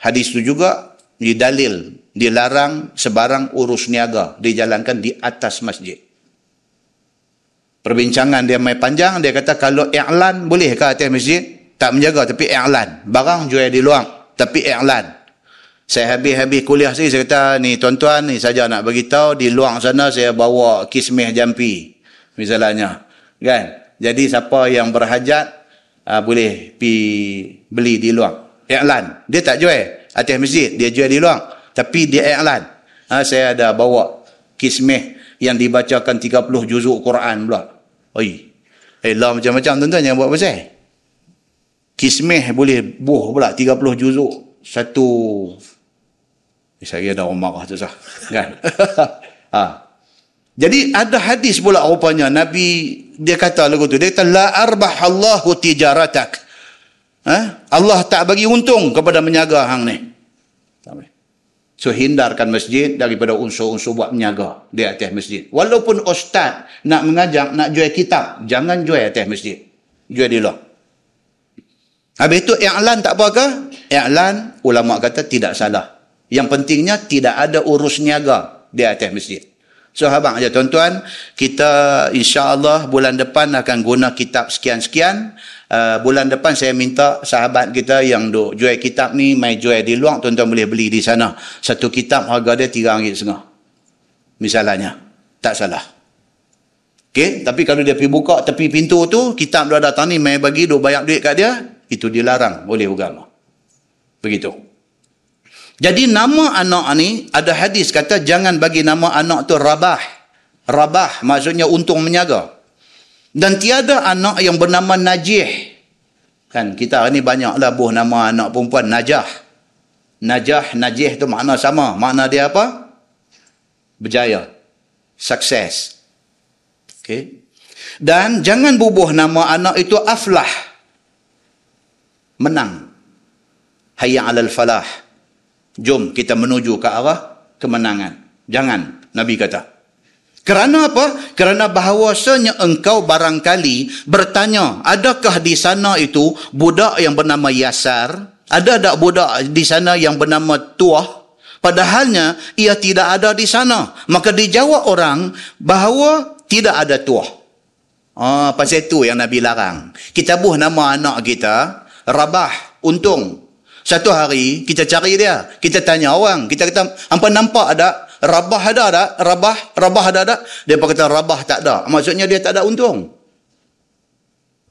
S1: hadis tu juga didalil dilarang sebarang urus niaga dijalankan di atas masjid perbincangan dia mai panjang dia kata kalau i'lan boleh ke atas masjid? Tak menjaga tapi i'lan. Barang jual di luar tapi i'lan. Saya habis-habis kuliah saya, saya kata ni tuan-tuan ni saja nak bagi tahu di luar sana saya bawa kismih jampi misalnya. Kan? Jadi siapa yang berhajat uh, boleh pi beli di luar. I'lan. Dia tak jual. Atas masjid dia jual di luar tapi dia i'lan. Ha, saya ada bawa kismih yang dibacakan 30 juzuk Quran pula. Oi. Eh, lah macam-macam tuan-tuan yang buat pasal. Kismeh boleh buh pula 30 juzuk. Satu. Eh, saya ada orang marah tu sah. Kan? ha. Jadi ada hadis pula rupanya. Nabi dia kata lagu tu. Dia kata, La arbah Allahu tijaratak. Ha? Allah tak bagi untung kepada menyaga hang ni. So hindarkan masjid daripada unsur-unsur buat menyaga di atas masjid. Walaupun ustaz nak mengajak, nak jual kitab, jangan jual atas masjid. Jual di luar. Habis itu i'lan tak apa ke? I'lan ulama kata tidak salah. Yang pentingnya tidak ada urus niaga di atas masjid. So habang aja tuan-tuan, kita insya-Allah bulan depan akan guna kitab sekian-sekian. Uh, bulan depan saya minta sahabat kita yang duk jual kitab ni mai jual di luar tuan-tuan boleh beli di sana. Satu kitab harga dia RM3.5. Misalnya. Tak salah. Okey, tapi kalau dia pergi buka tepi pintu tu, kitab dia datang ni, mai bagi, duk bayar duit kat dia, itu dilarang oleh agama. Begitu. Jadi nama anak ni, ada hadis kata, jangan bagi nama anak tu Rabah. Rabah maksudnya untung menyaga. Dan tiada anak yang bernama Najih. Kan kita ni banyaklah buh nama anak perempuan Najah. Najah, Najih tu makna sama. Makna dia apa? Berjaya. Sukses. Okay. Dan jangan bubuh nama anak itu aflah. Menang. Hayya alal falah. Jom kita menuju ke arah kemenangan. Jangan, Nabi kata. Kerana apa? Kerana bahawasanya engkau barangkali bertanya, adakah di sana itu budak yang bernama Yasar? Ada tak budak di sana yang bernama Tuah? Padahalnya ia tidak ada di sana. Maka dijawab orang bahawa tidak ada tuah. Ah, pasal itu yang Nabi larang. Kita buh nama anak kita, Rabah, untung. Satu hari, kita cari dia. Kita tanya orang. Kita kata, apa nampak ada? Rabah ada tak? Rabah, Rabah ada tak? Dia kata, Rabah tak ada. Maksudnya dia tak ada untung.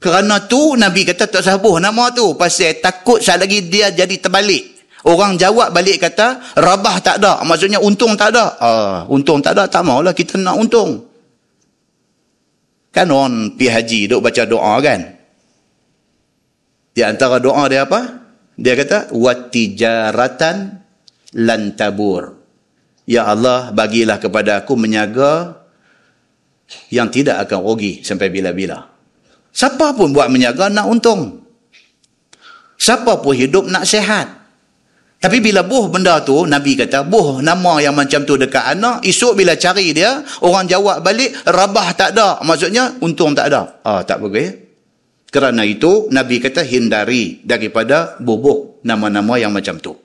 S1: Kerana tu Nabi kata tak sabuh nama tu. Pasal takut sekali lagi dia jadi terbalik. Orang jawab balik kata, Rabah tak ada. Maksudnya untung tak ada. Ah, untung tak ada, tak maulah kita nak untung. Kan orang pergi haji duk baca doa kan? Di antara doa dia apa? Dia kata watijaratan lantabur. Ya Allah bagilah kepada aku menyaga yang tidak akan rugi sampai bila-bila. Siapa pun buat menyaga nak untung. Siapa pun hidup nak sehat. Tapi bila buh benda tu, Nabi kata, buh nama yang macam tu dekat anak, esok bila cari dia, orang jawab balik, rabah tak ada. Maksudnya, untung tak ada. Ah, tak boleh. Kerana itu, Nabi kata, hindari daripada bubuh nama-nama yang macam tu.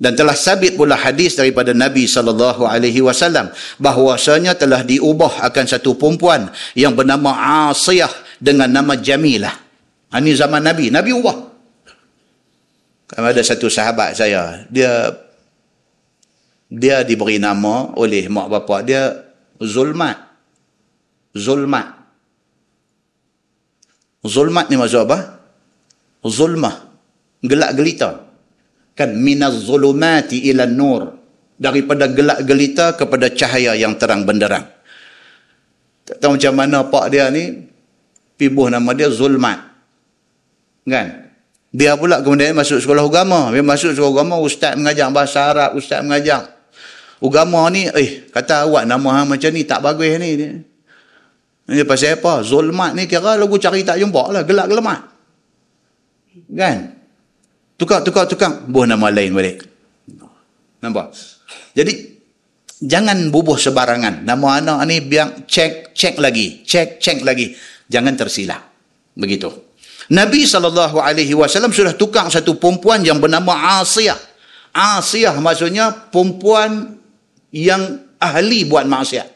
S1: Dan telah sabit pula hadis daripada Nabi sallallahu alaihi wasallam bahwasanya telah diubah akan satu perempuan yang bernama Asiyah dengan nama Jamilah. Ini zaman Nabi, Nabi ubah. Ada satu sahabat saya, dia dia diberi nama oleh mak bapak dia Zulmat. Zulmat. Zulmat ni maksud apa? Zulmah. Gelak gelita. Kan minaz zulumati ila nur. Daripada gelak gelita kepada cahaya yang terang benderang. Tak tahu macam mana pak dia ni pibuh nama dia Zulmat. Kan? Dia pula kemudian masuk sekolah agama. Dia masuk sekolah agama, ustaz mengajar bahasa Arab, ustaz mengajar. Agama ni, eh, kata awak nama macam ni, tak bagus ni. Ini pasal apa? Zulmat ni kira lagu cari tak jumpa lah, gelak gelemat. Kan? Tukar, tukar, tukar. Buh nama lain balik. Nampak? Jadi, jangan bubuh sebarangan. Nama anak ni biar cek, cek lagi. Cek, cek lagi. Jangan tersilap. Begitu. Nabi SAW sudah tukar satu perempuan yang bernama Asiyah. Asiyah maksudnya perempuan yang ahli buat maksiat.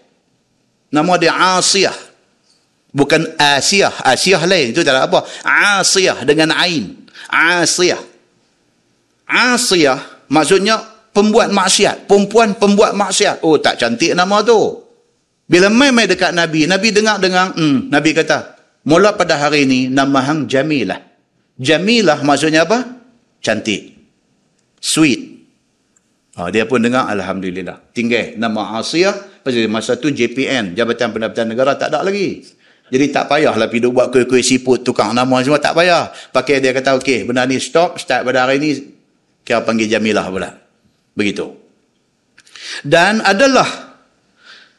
S1: Nama dia Asiyah. Bukan Asiyah. Asiyah lain. Itu tak ada apa. Asiyah dengan Ain. Asiyah. Asiyah maksudnya pembuat maksiat. Perempuan pembuat maksiat. Oh tak cantik nama tu. Bila main-main dekat Nabi, Nabi dengar-dengar, hmm, Nabi kata, Mula pada hari ini, nama hang Jamilah. Jamilah maksudnya apa? Cantik. Sweet. Oh, dia pun dengar, Alhamdulillah. Tinggal nama Asiyah, masa tu JPN, Jabatan Pendapatan Negara, tak ada lagi. Jadi tak payahlah pergi buat kuih-kuih siput, tukang nama semua, tak payah. Pakai dia kata, okey, benda ni stop, start pada hari ini, kira panggil Jamilah pula. Begitu. Dan adalah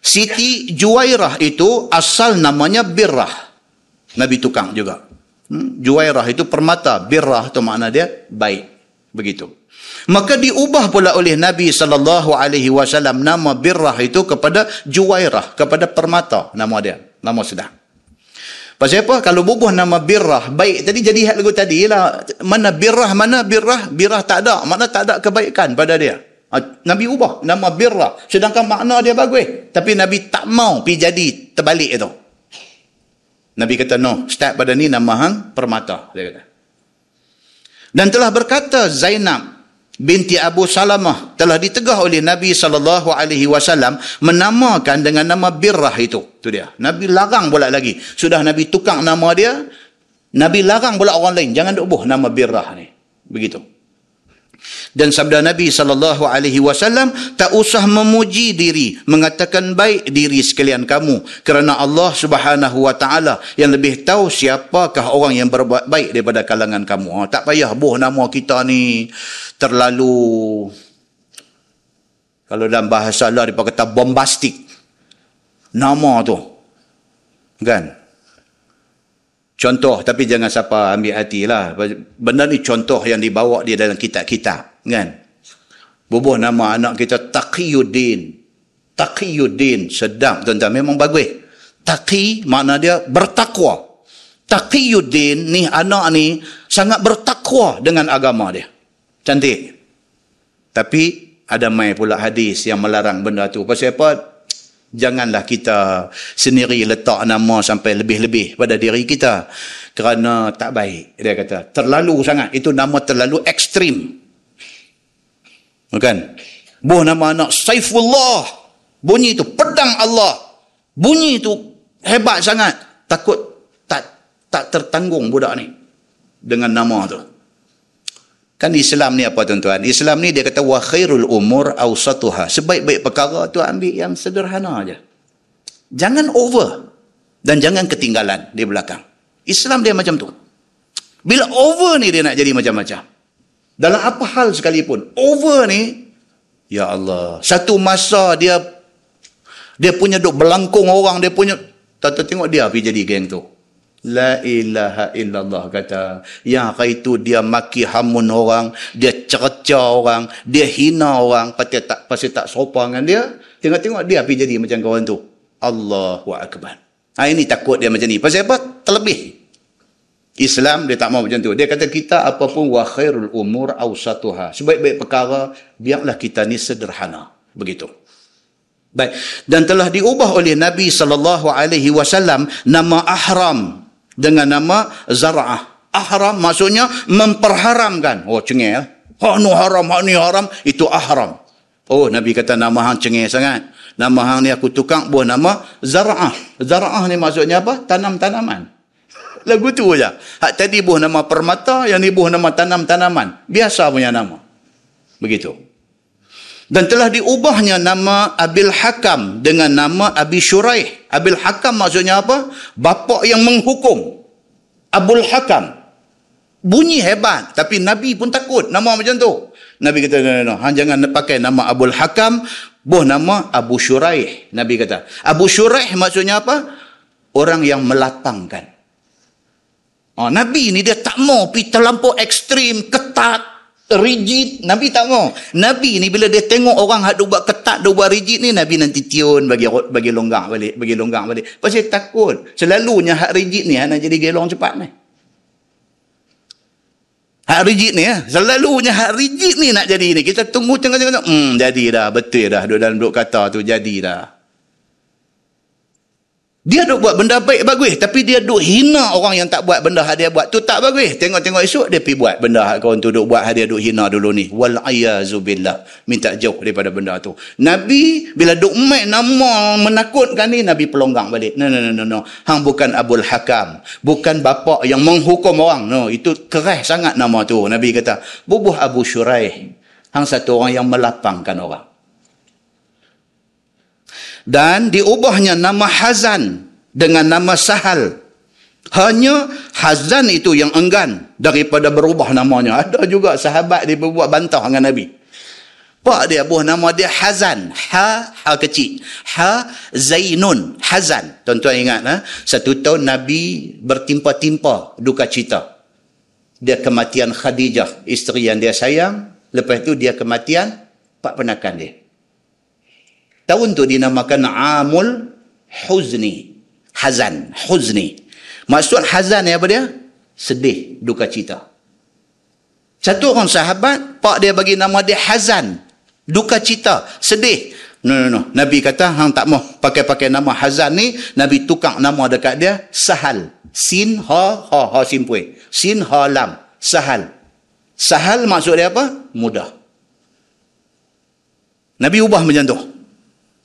S1: Siti Juwairah itu asal namanya Birrah. Nabi tukang juga. Hmm? Juwairah itu permata, birrah itu makna dia baik. Begitu. Maka diubah pula oleh Nabi sallallahu alaihi wasallam nama birrah itu kepada Juwairah, kepada permata nama dia. Nama sedang. Pasal apa? Kalau bubuh nama birrah, baik tadi jadi hat lagu tadi lah. Mana birrah, mana birrah? Birrah tak ada. Mana tak ada kebaikan pada dia. Ha, Nabi ubah nama birrah. Sedangkan makna dia bagus. Tapi Nabi tak mau pergi jadi terbalik itu. Nabi kata, no, start pada ni nama hang permata. Dia kata. Dan telah berkata Zainab, binti Abu Salamah telah ditegah oleh Nabi sallallahu alaihi wasallam menamakan dengan nama Birrah itu. Tu dia. Nabi larang pula lagi. Sudah Nabi tukang nama dia, Nabi larang pula orang lain jangan duk buh nama Birrah ni. Begitu. Dan sabda Nabi sallallahu alaihi wasallam tak usah memuji diri, mengatakan baik diri sekalian kamu kerana Allah Subhanahu wa taala yang lebih tahu siapakah orang yang berbuat baik daripada kalangan kamu. Ha, tak payah buh nama kita ni terlalu kalau dalam bahasa Allah dia kata bombastik. Nama tu. Kan? Contoh, tapi jangan siapa ambil hati lah. Benda ni contoh yang dibawa dia dalam kitab-kitab. Kan? Bubuh nama anak kita Taqiyuddin. Taqiyuddin. Sedap tuan-tuan. Memang bagus. Taqi makna dia bertakwa. Taqiyuddin ni anak ni sangat bertakwa dengan agama dia. Cantik. Tapi ada mai pula hadis yang melarang benda tu. Pasal apa? Janganlah kita sendiri letak nama sampai lebih-lebih pada diri kita. Kerana tak baik. Dia kata, terlalu sangat. Itu nama terlalu ekstrim. Bukan? Buh nama anak Saifullah. Bunyi itu pedang Allah. Bunyi itu hebat sangat. Takut tak tak tertanggung budak ni. Dengan nama tu. Kan Islam ni apa tuan-tuan? Islam ni dia kata wa khairul umur awsatuha. Sebaik-baik perkara tu ambil yang sederhana aja. Jangan over dan jangan ketinggalan di belakang. Islam dia macam tu. Bila over ni dia nak jadi macam-macam. Dalam apa hal sekalipun, over ni ya Allah, satu masa dia dia punya duk belangkung orang, dia punya tak tengok dia pergi jadi geng tu. La ilaha illallah kata. Yang itu dia maki hamun orang. Dia cerca orang. Dia hina orang. Pasti tak, pasti tak sopa dengan dia. Tengok-tengok dia pergi jadi macam kawan tu. Allahu Akbar. Ha, ini takut dia macam ni. Pasal apa? Terlebih. Islam dia tak mau macam tu. Dia kata kita apapun wa khairul umur awsatuha. Sebaik-baik perkara, biarlah kita ni sederhana. Begitu. Baik. Dan telah diubah oleh Nabi saw nama ahram dengan nama zara'ah. Ahram maksudnya memperharamkan. Oh cengih. Hak nu haram, hak ni haram. Itu ahram. Oh Nabi kata nama hang cengih sangat. Nama hang ni aku tukang buah nama zara'ah. Zara'ah ni maksudnya apa? Tanam-tanaman. Lagu tu je. Hak tadi buah nama permata, yang ni buah nama tanam-tanaman. Biasa punya nama. Begitu. Dan telah diubahnya nama Abil Hakam dengan nama Abi Shuraih. Abil Hakam maksudnya apa? Bapa yang menghukum. Abul Hakam. Bunyi hebat. Tapi Nabi pun takut nama macam tu. Nabi kata, no, no, no. Han, jangan pakai nama Abul Hakam. Buh nama Abu Shuraih. Nabi kata. Abu Shuraih maksudnya apa? Orang yang melapangkan. Oh, Nabi ni dia tak mau pergi terlampau ekstrim, ketat, rigid. Nabi tak mau. Nabi ni bila dia tengok orang hak buat ketat duk buat rigid ni Nabi nanti tiun bagi bagi longgang balik bagi longgang balik. Pasal takut. Selalunya hak rigid ni nak jadi gelong cepat ni. Hak rigid ni ya selalunya hak rigid ni nak jadi ni. Kita tunggu tengok-tengok hmm jadi dah betul dah. Duk dalam duk kata tu jadi dah dia duk buat benda baik bagus tapi dia duk hina orang yang tak buat benda hak dia buat tu tak bagus. Tengok-tengok esok dia pergi buat benda hak kawan tu duk buat hak dia duk hina dulu ni. Wal ayazubillah. Minta jauh daripada benda tu. Nabi bila duk mai nama menakutkan ni Nabi pelonggang balik. No no no no no. Hang bukan Abul Hakam, bukan bapa yang menghukum orang. No, itu keras sangat nama tu. Nabi kata, "Bubuh Abu Syuraih." Hang satu orang yang melapangkan orang dan diubahnya nama Hazan dengan nama Sahal. Hanya Hazan itu yang enggan daripada berubah namanya. Ada juga sahabat dia berbuat bantah dengan Nabi. Pak dia buah nama dia Hazan. Ha, ha kecil. Ha, Zainun. Hazan. Tuan-tuan ingat, ha? satu tahun Nabi bertimpa-timpa duka cita. Dia kematian Khadijah, isteri yang dia sayang. Lepas itu dia kematian pak penakan dia. Tahun tu dinamakan Amul Huzni. Hazan. Huzni. Maksud Hazan ni apa dia? Sedih, duka cita. Satu orang sahabat, pak dia bagi nama dia Hazan. Duka cita, sedih. No, no, no. Nabi kata, hang tak mau pakai-pakai nama Hazan ni, Nabi tukar nama dekat dia, Sahal. Sin, ha, ha, ha, simpui. Sin, ha, lam. Sahal. Sahal maksud dia apa? Mudah. Nabi ubah macam tu.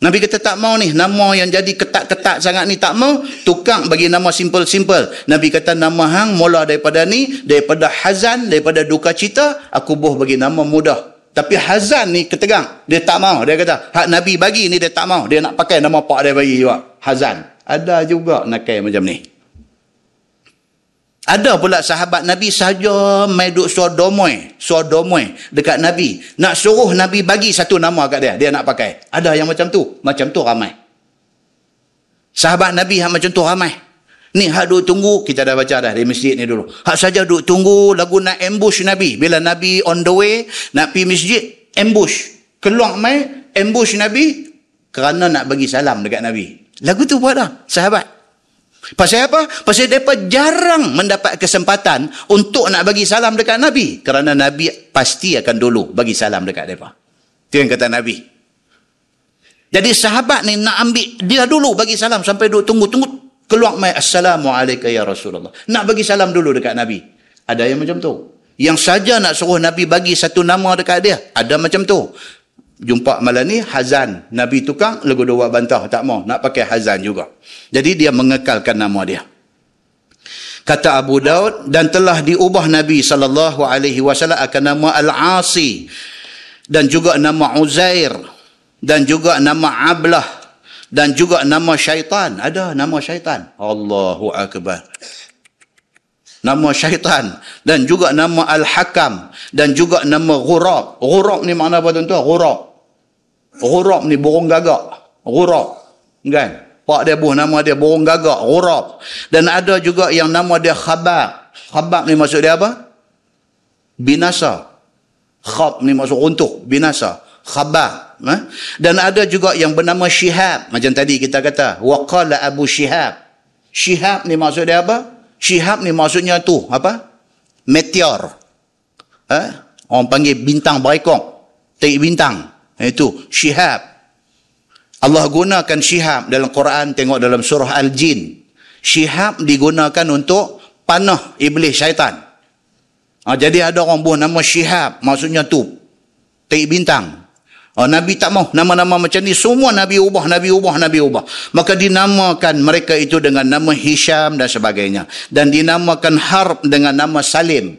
S1: Nabi kata tak mau ni, nama yang jadi ketat-ketat sangat ni tak mau, tukang bagi nama simple-simple. Nabi kata nama hang mula daripada ni, daripada hazan, daripada duka cita, aku buh bagi nama mudah. Tapi hazan ni ketegang, dia tak mau. Dia kata, hak Nabi bagi ni dia tak mau. Dia nak pakai nama pak dia bagi juga. Hazan. Ada juga nakai macam ni. Ada pula sahabat Nabi saja mai duk sodomoy, sodomoy dekat Nabi. Nak suruh Nabi bagi satu nama kat dia, dia nak pakai. Ada yang macam tu, macam tu ramai. Sahabat Nabi yang macam tu ramai. Ni hak duk tunggu, kita dah baca dah di masjid ni dulu. Hak saja duk tunggu lagu nak ambush Nabi. Bila Nabi on the way, nak pergi masjid, ambush. Keluar mai, ambush Nabi kerana nak bagi salam dekat Nabi. Lagu tu buat dah, sahabat. Pasal apa? Pasal mereka jarang mendapat kesempatan untuk nak bagi salam dekat Nabi. Kerana Nabi pasti akan dulu bagi salam dekat mereka. Itu yang kata Nabi. Jadi sahabat ni nak ambil dia dulu bagi salam sampai duduk tunggu-tunggu. Keluar mai Assalamualaikum ya Rasulullah. Nak bagi salam dulu dekat Nabi. Ada yang macam tu. Yang saja nak suruh Nabi bagi satu nama dekat dia. Ada macam tu jumpa malam ni Hazan. Nabi tukang lagu dua bantah. Tak mau nak pakai Hazan juga. Jadi dia mengekalkan nama dia. Kata Abu Daud dan telah diubah Nabi sallallahu alaihi wasallam akan nama Al-Asi dan juga nama Uzair dan juga nama Ablah dan juga nama syaitan. Ada nama syaitan? Allahu akbar. Nama syaitan dan juga nama Al-Hakam dan juga nama Ghurab. Ghurab ni makna apa tuan-tuan? Ghurab. Ghurab ni burung gagak. Ghurab. Kan? Pak dia buh nama dia burung gagak. Ghurab. Dan ada juga yang nama dia khabak. Khabak ni maksud dia apa? Binasa. Khab ni maksud runtuh. Binasa. Khabak. Eh? Dan ada juga yang bernama Syihab. Macam tadi kita kata. Waqala Abu Syihab. Syihab ni maksud dia apa? Syihab ni maksudnya tu. Apa? Meteor. Eh? Orang panggil bintang berikong. Tik bintang. Itu syihab. Allah gunakan syihab dalam Quran tengok dalam surah Al-Jin. Syihab digunakan untuk panah iblis syaitan. Ha, jadi ada orang buat nama syihab. Maksudnya tu. Tik bintang. Ha, Nabi tak mau. Nama-nama macam ni semua Nabi ubah, Nabi ubah, Nabi ubah. Maka dinamakan mereka itu dengan nama Hisham dan sebagainya. Dan dinamakan Harb dengan nama Salim.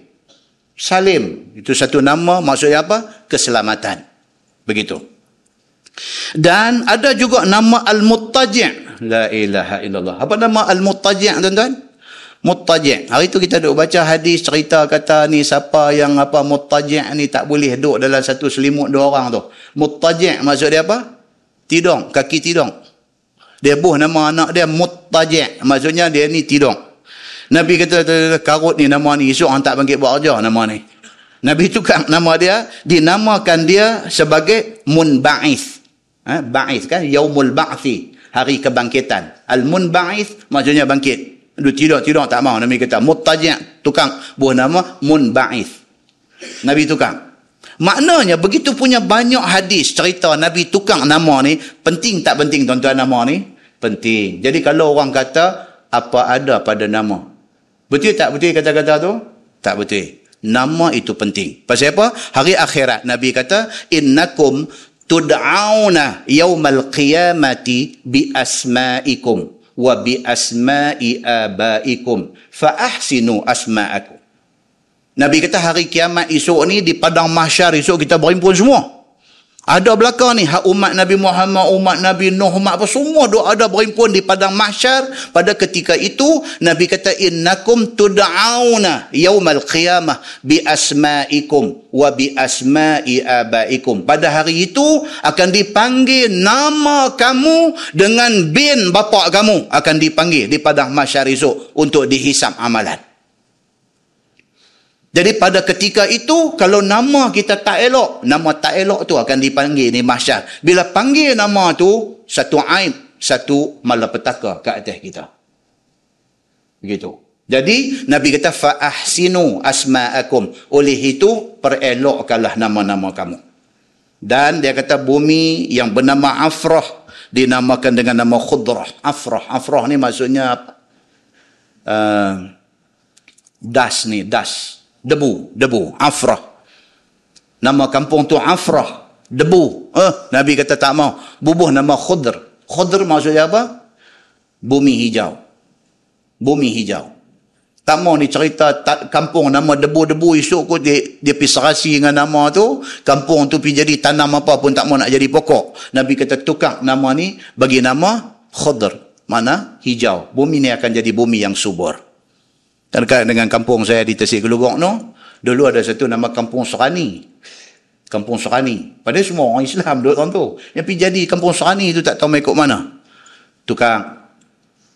S1: Salim. Itu satu nama maksudnya apa? Keselamatan. Begitu. Dan ada juga nama Al-Muttaji' La ilaha illallah. Apa nama Al-Muttaji' tuan-tuan? Muttaji'. Hari tu kita duk baca hadis cerita kata ni siapa yang apa Muttaji' ni tak boleh duduk dalam satu selimut dua orang tu. Muttaji' maksud dia apa? Tidong, kaki tidong. Dia buh nama anak dia Muttaji'. Maksudnya dia ni tidong. Nabi kata karut ni nama ni esok orang tak bangkit buat kerja nama ni. Nabi tukang nama dia, dinamakan dia sebagai Munba'ith. Ha? Ba'ith kan? Yaumul Ba'thi. Hari kebangkitan. Al-Munba'ith maksudnya bangkit. Dia tidak-tidak tak mau. Nabi kata, Muttaji' tukang buah nama Munba'ith. Nabi tukang. Maknanya begitu punya banyak hadis cerita Nabi tukang nama ni, penting tak penting tuan-tuan nama ni? Penting. Jadi kalau orang kata, apa ada pada nama? Betul tak betul kata-kata tu? Tak betul. Nama itu penting. Pasal apa? Hari akhirat Nabi kata, "Innakum tud'auna yaumal qiyamati bi asma'ikum wa bi asma'i abaikum fa ahsinu asma'akum." Nabi kata hari kiamat esok ni di padang mahsyar esok kita berhimpun semua. Ada belakang ni hak umat Nabi Muhammad, umat Nabi Nuh, umat apa semua doa ada berhimpun di padang mahsyar pada ketika itu Nabi kata innakum tud'auna yaumal qiyamah bi asma'ikum wa bi asma'i abaikum. Pada hari itu akan dipanggil nama kamu dengan bin bapa kamu akan dipanggil di padang mahsyar esok untuk dihisap amalan. Jadi pada ketika itu, kalau nama kita tak elok, nama tak elok tu akan dipanggil ni mahsyar. Bila panggil nama tu, satu aib, satu malapetaka ke atas kita. Begitu. Jadi, Nabi kata, fa'ahsinu asma'akum. Oleh itu, perelokkanlah nama-nama kamu. Dan dia kata, bumi yang bernama Afrah, dinamakan dengan nama Khudrah. Afrah. Afrah ni maksudnya apa? Uh, das ni, das debu, debu, Afrah. Nama kampung tu Afrah. Debu. Eh, Nabi kata tak mau. Bubuh nama khudr. Khudr maksudnya apa? Bumi hijau. Bumi hijau. Tak mau ni cerita tak, kampung nama debu-debu esok kot dia, dia pergi serasi dengan nama tu. Kampung tu pergi jadi tanam apa pun tak mau nak jadi pokok. Nabi kata tukar nama ni bagi nama khudr. Mana? Hijau. Bumi ni akan jadi bumi yang subur. Dekat dengan kampung saya di Tasik Gelugok no, dulu ada satu nama kampung Serani. Kampung Serani. Padahal semua orang Islam duduk orang tu. Pergi jadi kampung Serani tu tak tahu ikut mana. Tukang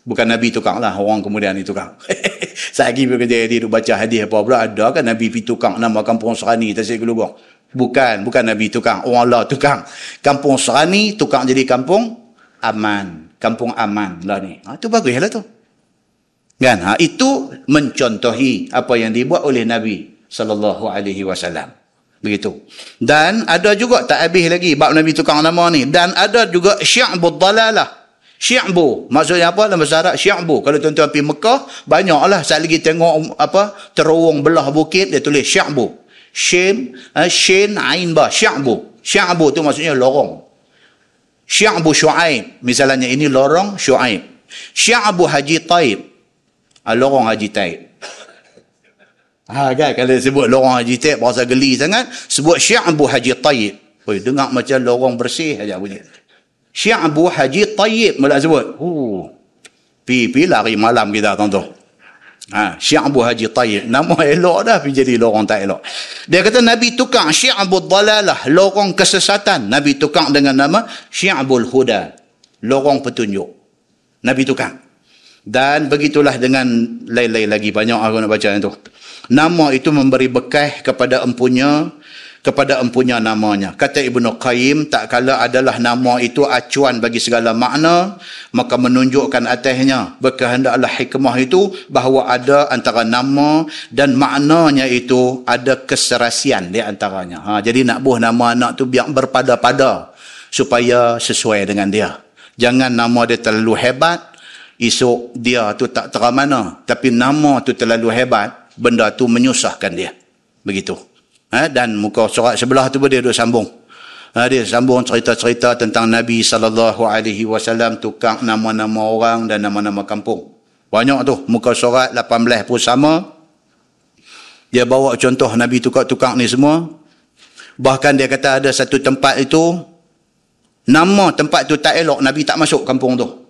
S1: Bukan Nabi tukang lah, orang kemudian ni tukang. Saya lagi bekerja dia baca hadis apa pula, ada kan Nabi pergi tukang nama kampung Serani, Tasik Gelugong. Bukan, bukan Nabi tukang, orang Allah tukang. Kampung Serani, tukang jadi kampung aman. Kampung aman lah ni. Ha, itu bagus lah tu. Kan? Ha, itu mencontohi apa yang dibuat oleh Nabi sallallahu alaihi wasallam. Begitu. Dan ada juga tak habis lagi bab Nabi tukang nama ni. Dan ada juga syi'bud dalalah. Syi'bu. Maksudnya apa dalam bahasa Arab? Syi'bu. Kalau tuan-tuan pergi Mekah, banyaklah. Saya lagi tengok apa terowong belah bukit, dia tulis Syi'bu. Shin, uh, Shin, Ain, Ba. Syi'bu. Syi'bu tu maksudnya lorong. Syi'bu Shu'aib. Misalnya ini lorong Shu'aib. Syi'bu Haji Taib. Ha, lorong Haji Taib. Ha, kan? Kalau sebut lorong Haji Taib, berasa geli sangat. Sebut Syi'bu Haji Taib. Oi, dengar macam lorong bersih aja bunyi. Syi'bu Haji Tayyib mula sebut. Uh, pi pi lari malam kita tuan-tuan. Ha, Syi'bu Haji Tayyib. Nama elok dah pergi jadi lorong tak elok. Dia kata Nabi tukang Syi'bu Dalalah, lorong kesesatan. Nabi tukang dengan nama Syi'bul Huda, lorong petunjuk. Nabi tukang. Dan begitulah dengan lain-lain lagi. Banyak aku nak baca itu. Nama itu memberi bekah kepada empunya kepada empunya namanya. Kata Ibnu Qayyim, tak kala adalah nama itu acuan bagi segala makna, maka menunjukkan atasnya berkehendaklah hikmah itu bahawa ada antara nama dan maknanya itu ada keserasian di antaranya. Ha, jadi nak buh nama anak tu biar berpada-pada supaya sesuai dengan dia. Jangan nama dia terlalu hebat, esok dia tu tak teramana. Tapi nama tu terlalu hebat, benda tu menyusahkan dia. Begitu. Ha, dan muka surat sebelah tu pun dia duduk sambung. Ha, dia sambung cerita-cerita tentang Nabi SAW tukar nama-nama orang dan nama-nama kampung. Banyak tu. Muka surat 18 pun sama. Dia bawa contoh Nabi tukar-tukar ni semua. Bahkan dia kata ada satu tempat itu nama tempat tu tak elok. Nabi tak masuk kampung tu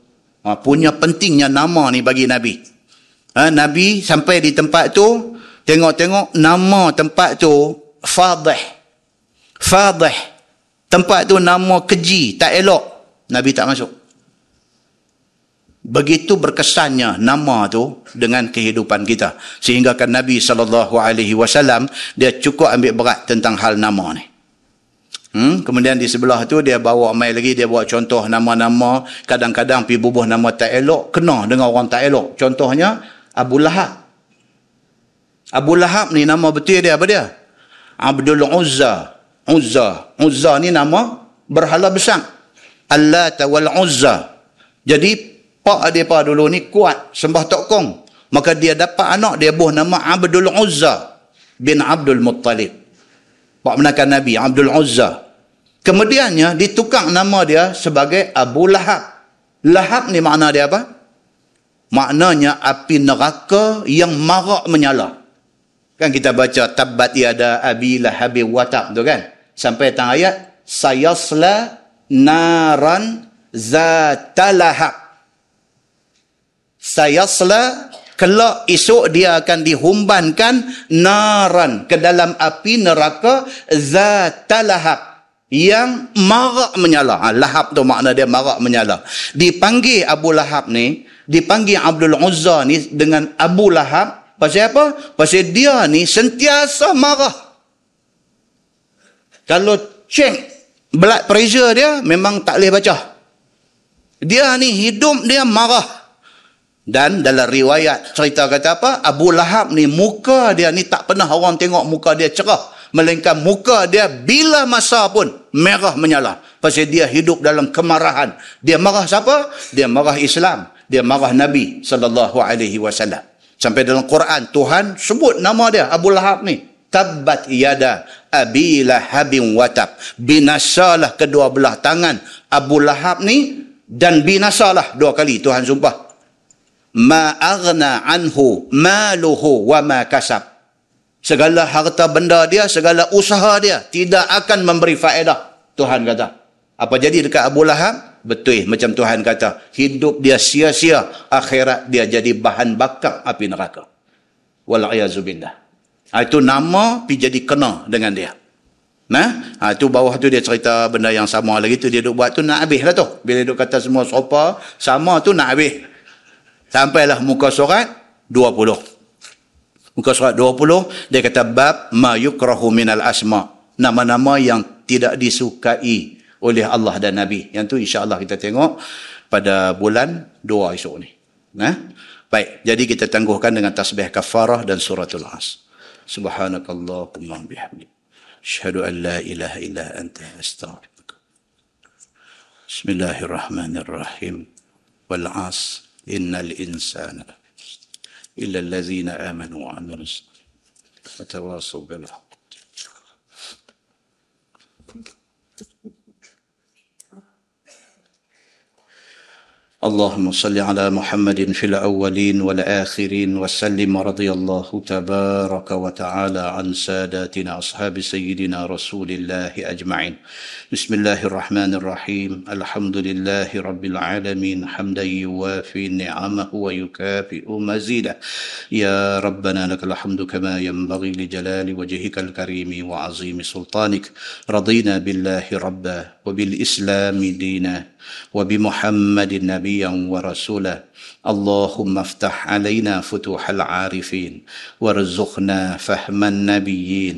S1: ha, punya pentingnya nama ni bagi Nabi. Ha, Nabi sampai di tempat tu tengok-tengok nama tempat tu fadih. Fadih. Tempat tu nama keji tak elok. Nabi tak masuk. Begitu berkesannya nama tu dengan kehidupan kita. Sehingga kan Nabi SAW dia cukup ambil berat tentang hal nama ni hmm? kemudian di sebelah tu dia bawa mai lagi dia bawa contoh nama-nama kadang-kadang pergi bubuh nama tak elok kena dengan orang tak elok contohnya Abu Lahab Abu Lahab ni nama betul dia apa dia Abdul Uzza. Uzza. Uzza ni nama berhala besar. Allat wal Uzza. Jadi pak dia dulu ni kuat sembah tokong. Maka dia dapat anak dia buh nama Abdul Uzza bin Abdul Muttalib. Pak menakan Nabi Abdul Uzza. Kemudiannya ditukar nama dia sebagai Abu Lahab. Lahab ni makna dia apa? Maknanya api neraka yang marak menyala. Kan kita baca tabbat yada abi lahabi watab tu kan. Sampai tang ayat sayasla naran zatalahab. Sayasla kelak esok dia akan dihumbankan naran ke dalam api neraka zatalahab yang marak menyala. Ha, lahab tu makna dia marak menyala. Dipanggil Abu Lahab ni, dipanggil Abdul Uzza ni dengan Abu Lahab Pasal apa? Pasal dia ni sentiasa marah. Kalau cek blood pressure dia, memang tak boleh baca. Dia ni hidup dia marah. Dan dalam riwayat cerita kata apa? Abu Lahab ni muka dia ni tak pernah orang tengok muka dia cerah. Melainkan muka dia bila masa pun merah menyala. Pasal dia hidup dalam kemarahan. Dia marah siapa? Dia marah Islam. Dia marah Nabi sallallahu alaihi wasallam. Sampai dalam Quran, Tuhan sebut nama dia, Abu Lahab ni. Tabbat yada abi lahabin watab binasalah kedua belah tangan Abu Lahab ni dan binasalah dua kali Tuhan sumpah ma aghna anhu maluhu wa ma kasab segala harta benda dia segala usaha dia tidak akan memberi faedah Tuhan kata apa jadi dekat Abu Lahab betul macam Tuhan kata hidup dia sia-sia akhirat dia jadi bahan bakar api neraka wala'iyazubillah Ha, itu nama pi jadi kena dengan dia. Nah, ha, itu bawah tu dia cerita benda yang sama lagi tu dia duk buat tu nak habis lah tu. Bila duk kata semua sopa sama tu nak habis. Sampailah muka surat 20. Muka surat 20 dia kata bab ma yukrahu minal asma. Nama-nama yang tidak disukai oleh Allah dan Nabi. Yang tu insya-Allah kita tengok pada bulan 2 esok ni. Nah. Baik, jadi kita tangguhkan dengan tasbih kafarah dan suratul as. Subhanakallahumma bihamdik. Asyhadu an la ilaha illa anta astaghfiruka. Bismillahirrahmanirrahim. Wal as. إن الإنسان إلا الذين آمنوا وعملوا وتواصوا بالحق. اللهم صل على محمد في الأولين والآخرين وسلم رضي الله تبارك وتعالى عن ساداتنا أصحاب سيدنا رسول الله أجمعين. بسم الله الرحمن الرحيم الحمد لله رب العالمين حمدا يوافي نعمه ويكافئ مزيده يا ربنا لك الحمد كما ينبغي لجلال وجهك الكريم وعظيم سلطانك رضينا بالله ربا وبالاسلام دينا وبمحمد نبيا ورسولا اللهم افتح علينا فتوح العارفين وارزقنا فهم النبيين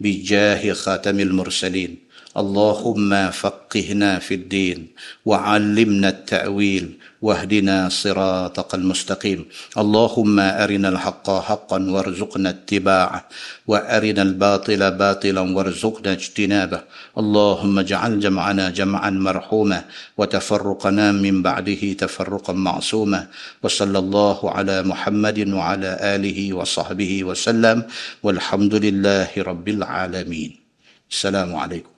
S1: بجاه خاتم المرسلين اللهم فقهنا في الدين وعلمنا التأويل واهدنا صراطك المستقيم. اللهم أرنا الحق حقا وارزقنا اتباعه وأرنا الباطل باطلا وارزقنا اجتنابه. اللهم اجعل جمعنا جمعا مرحوما وتفرقنا من بعده تفرقا معصوما. وصلى الله على محمد وعلى آله وصحبه وسلم. والحمد لله رب العالمين. السلام عليكم.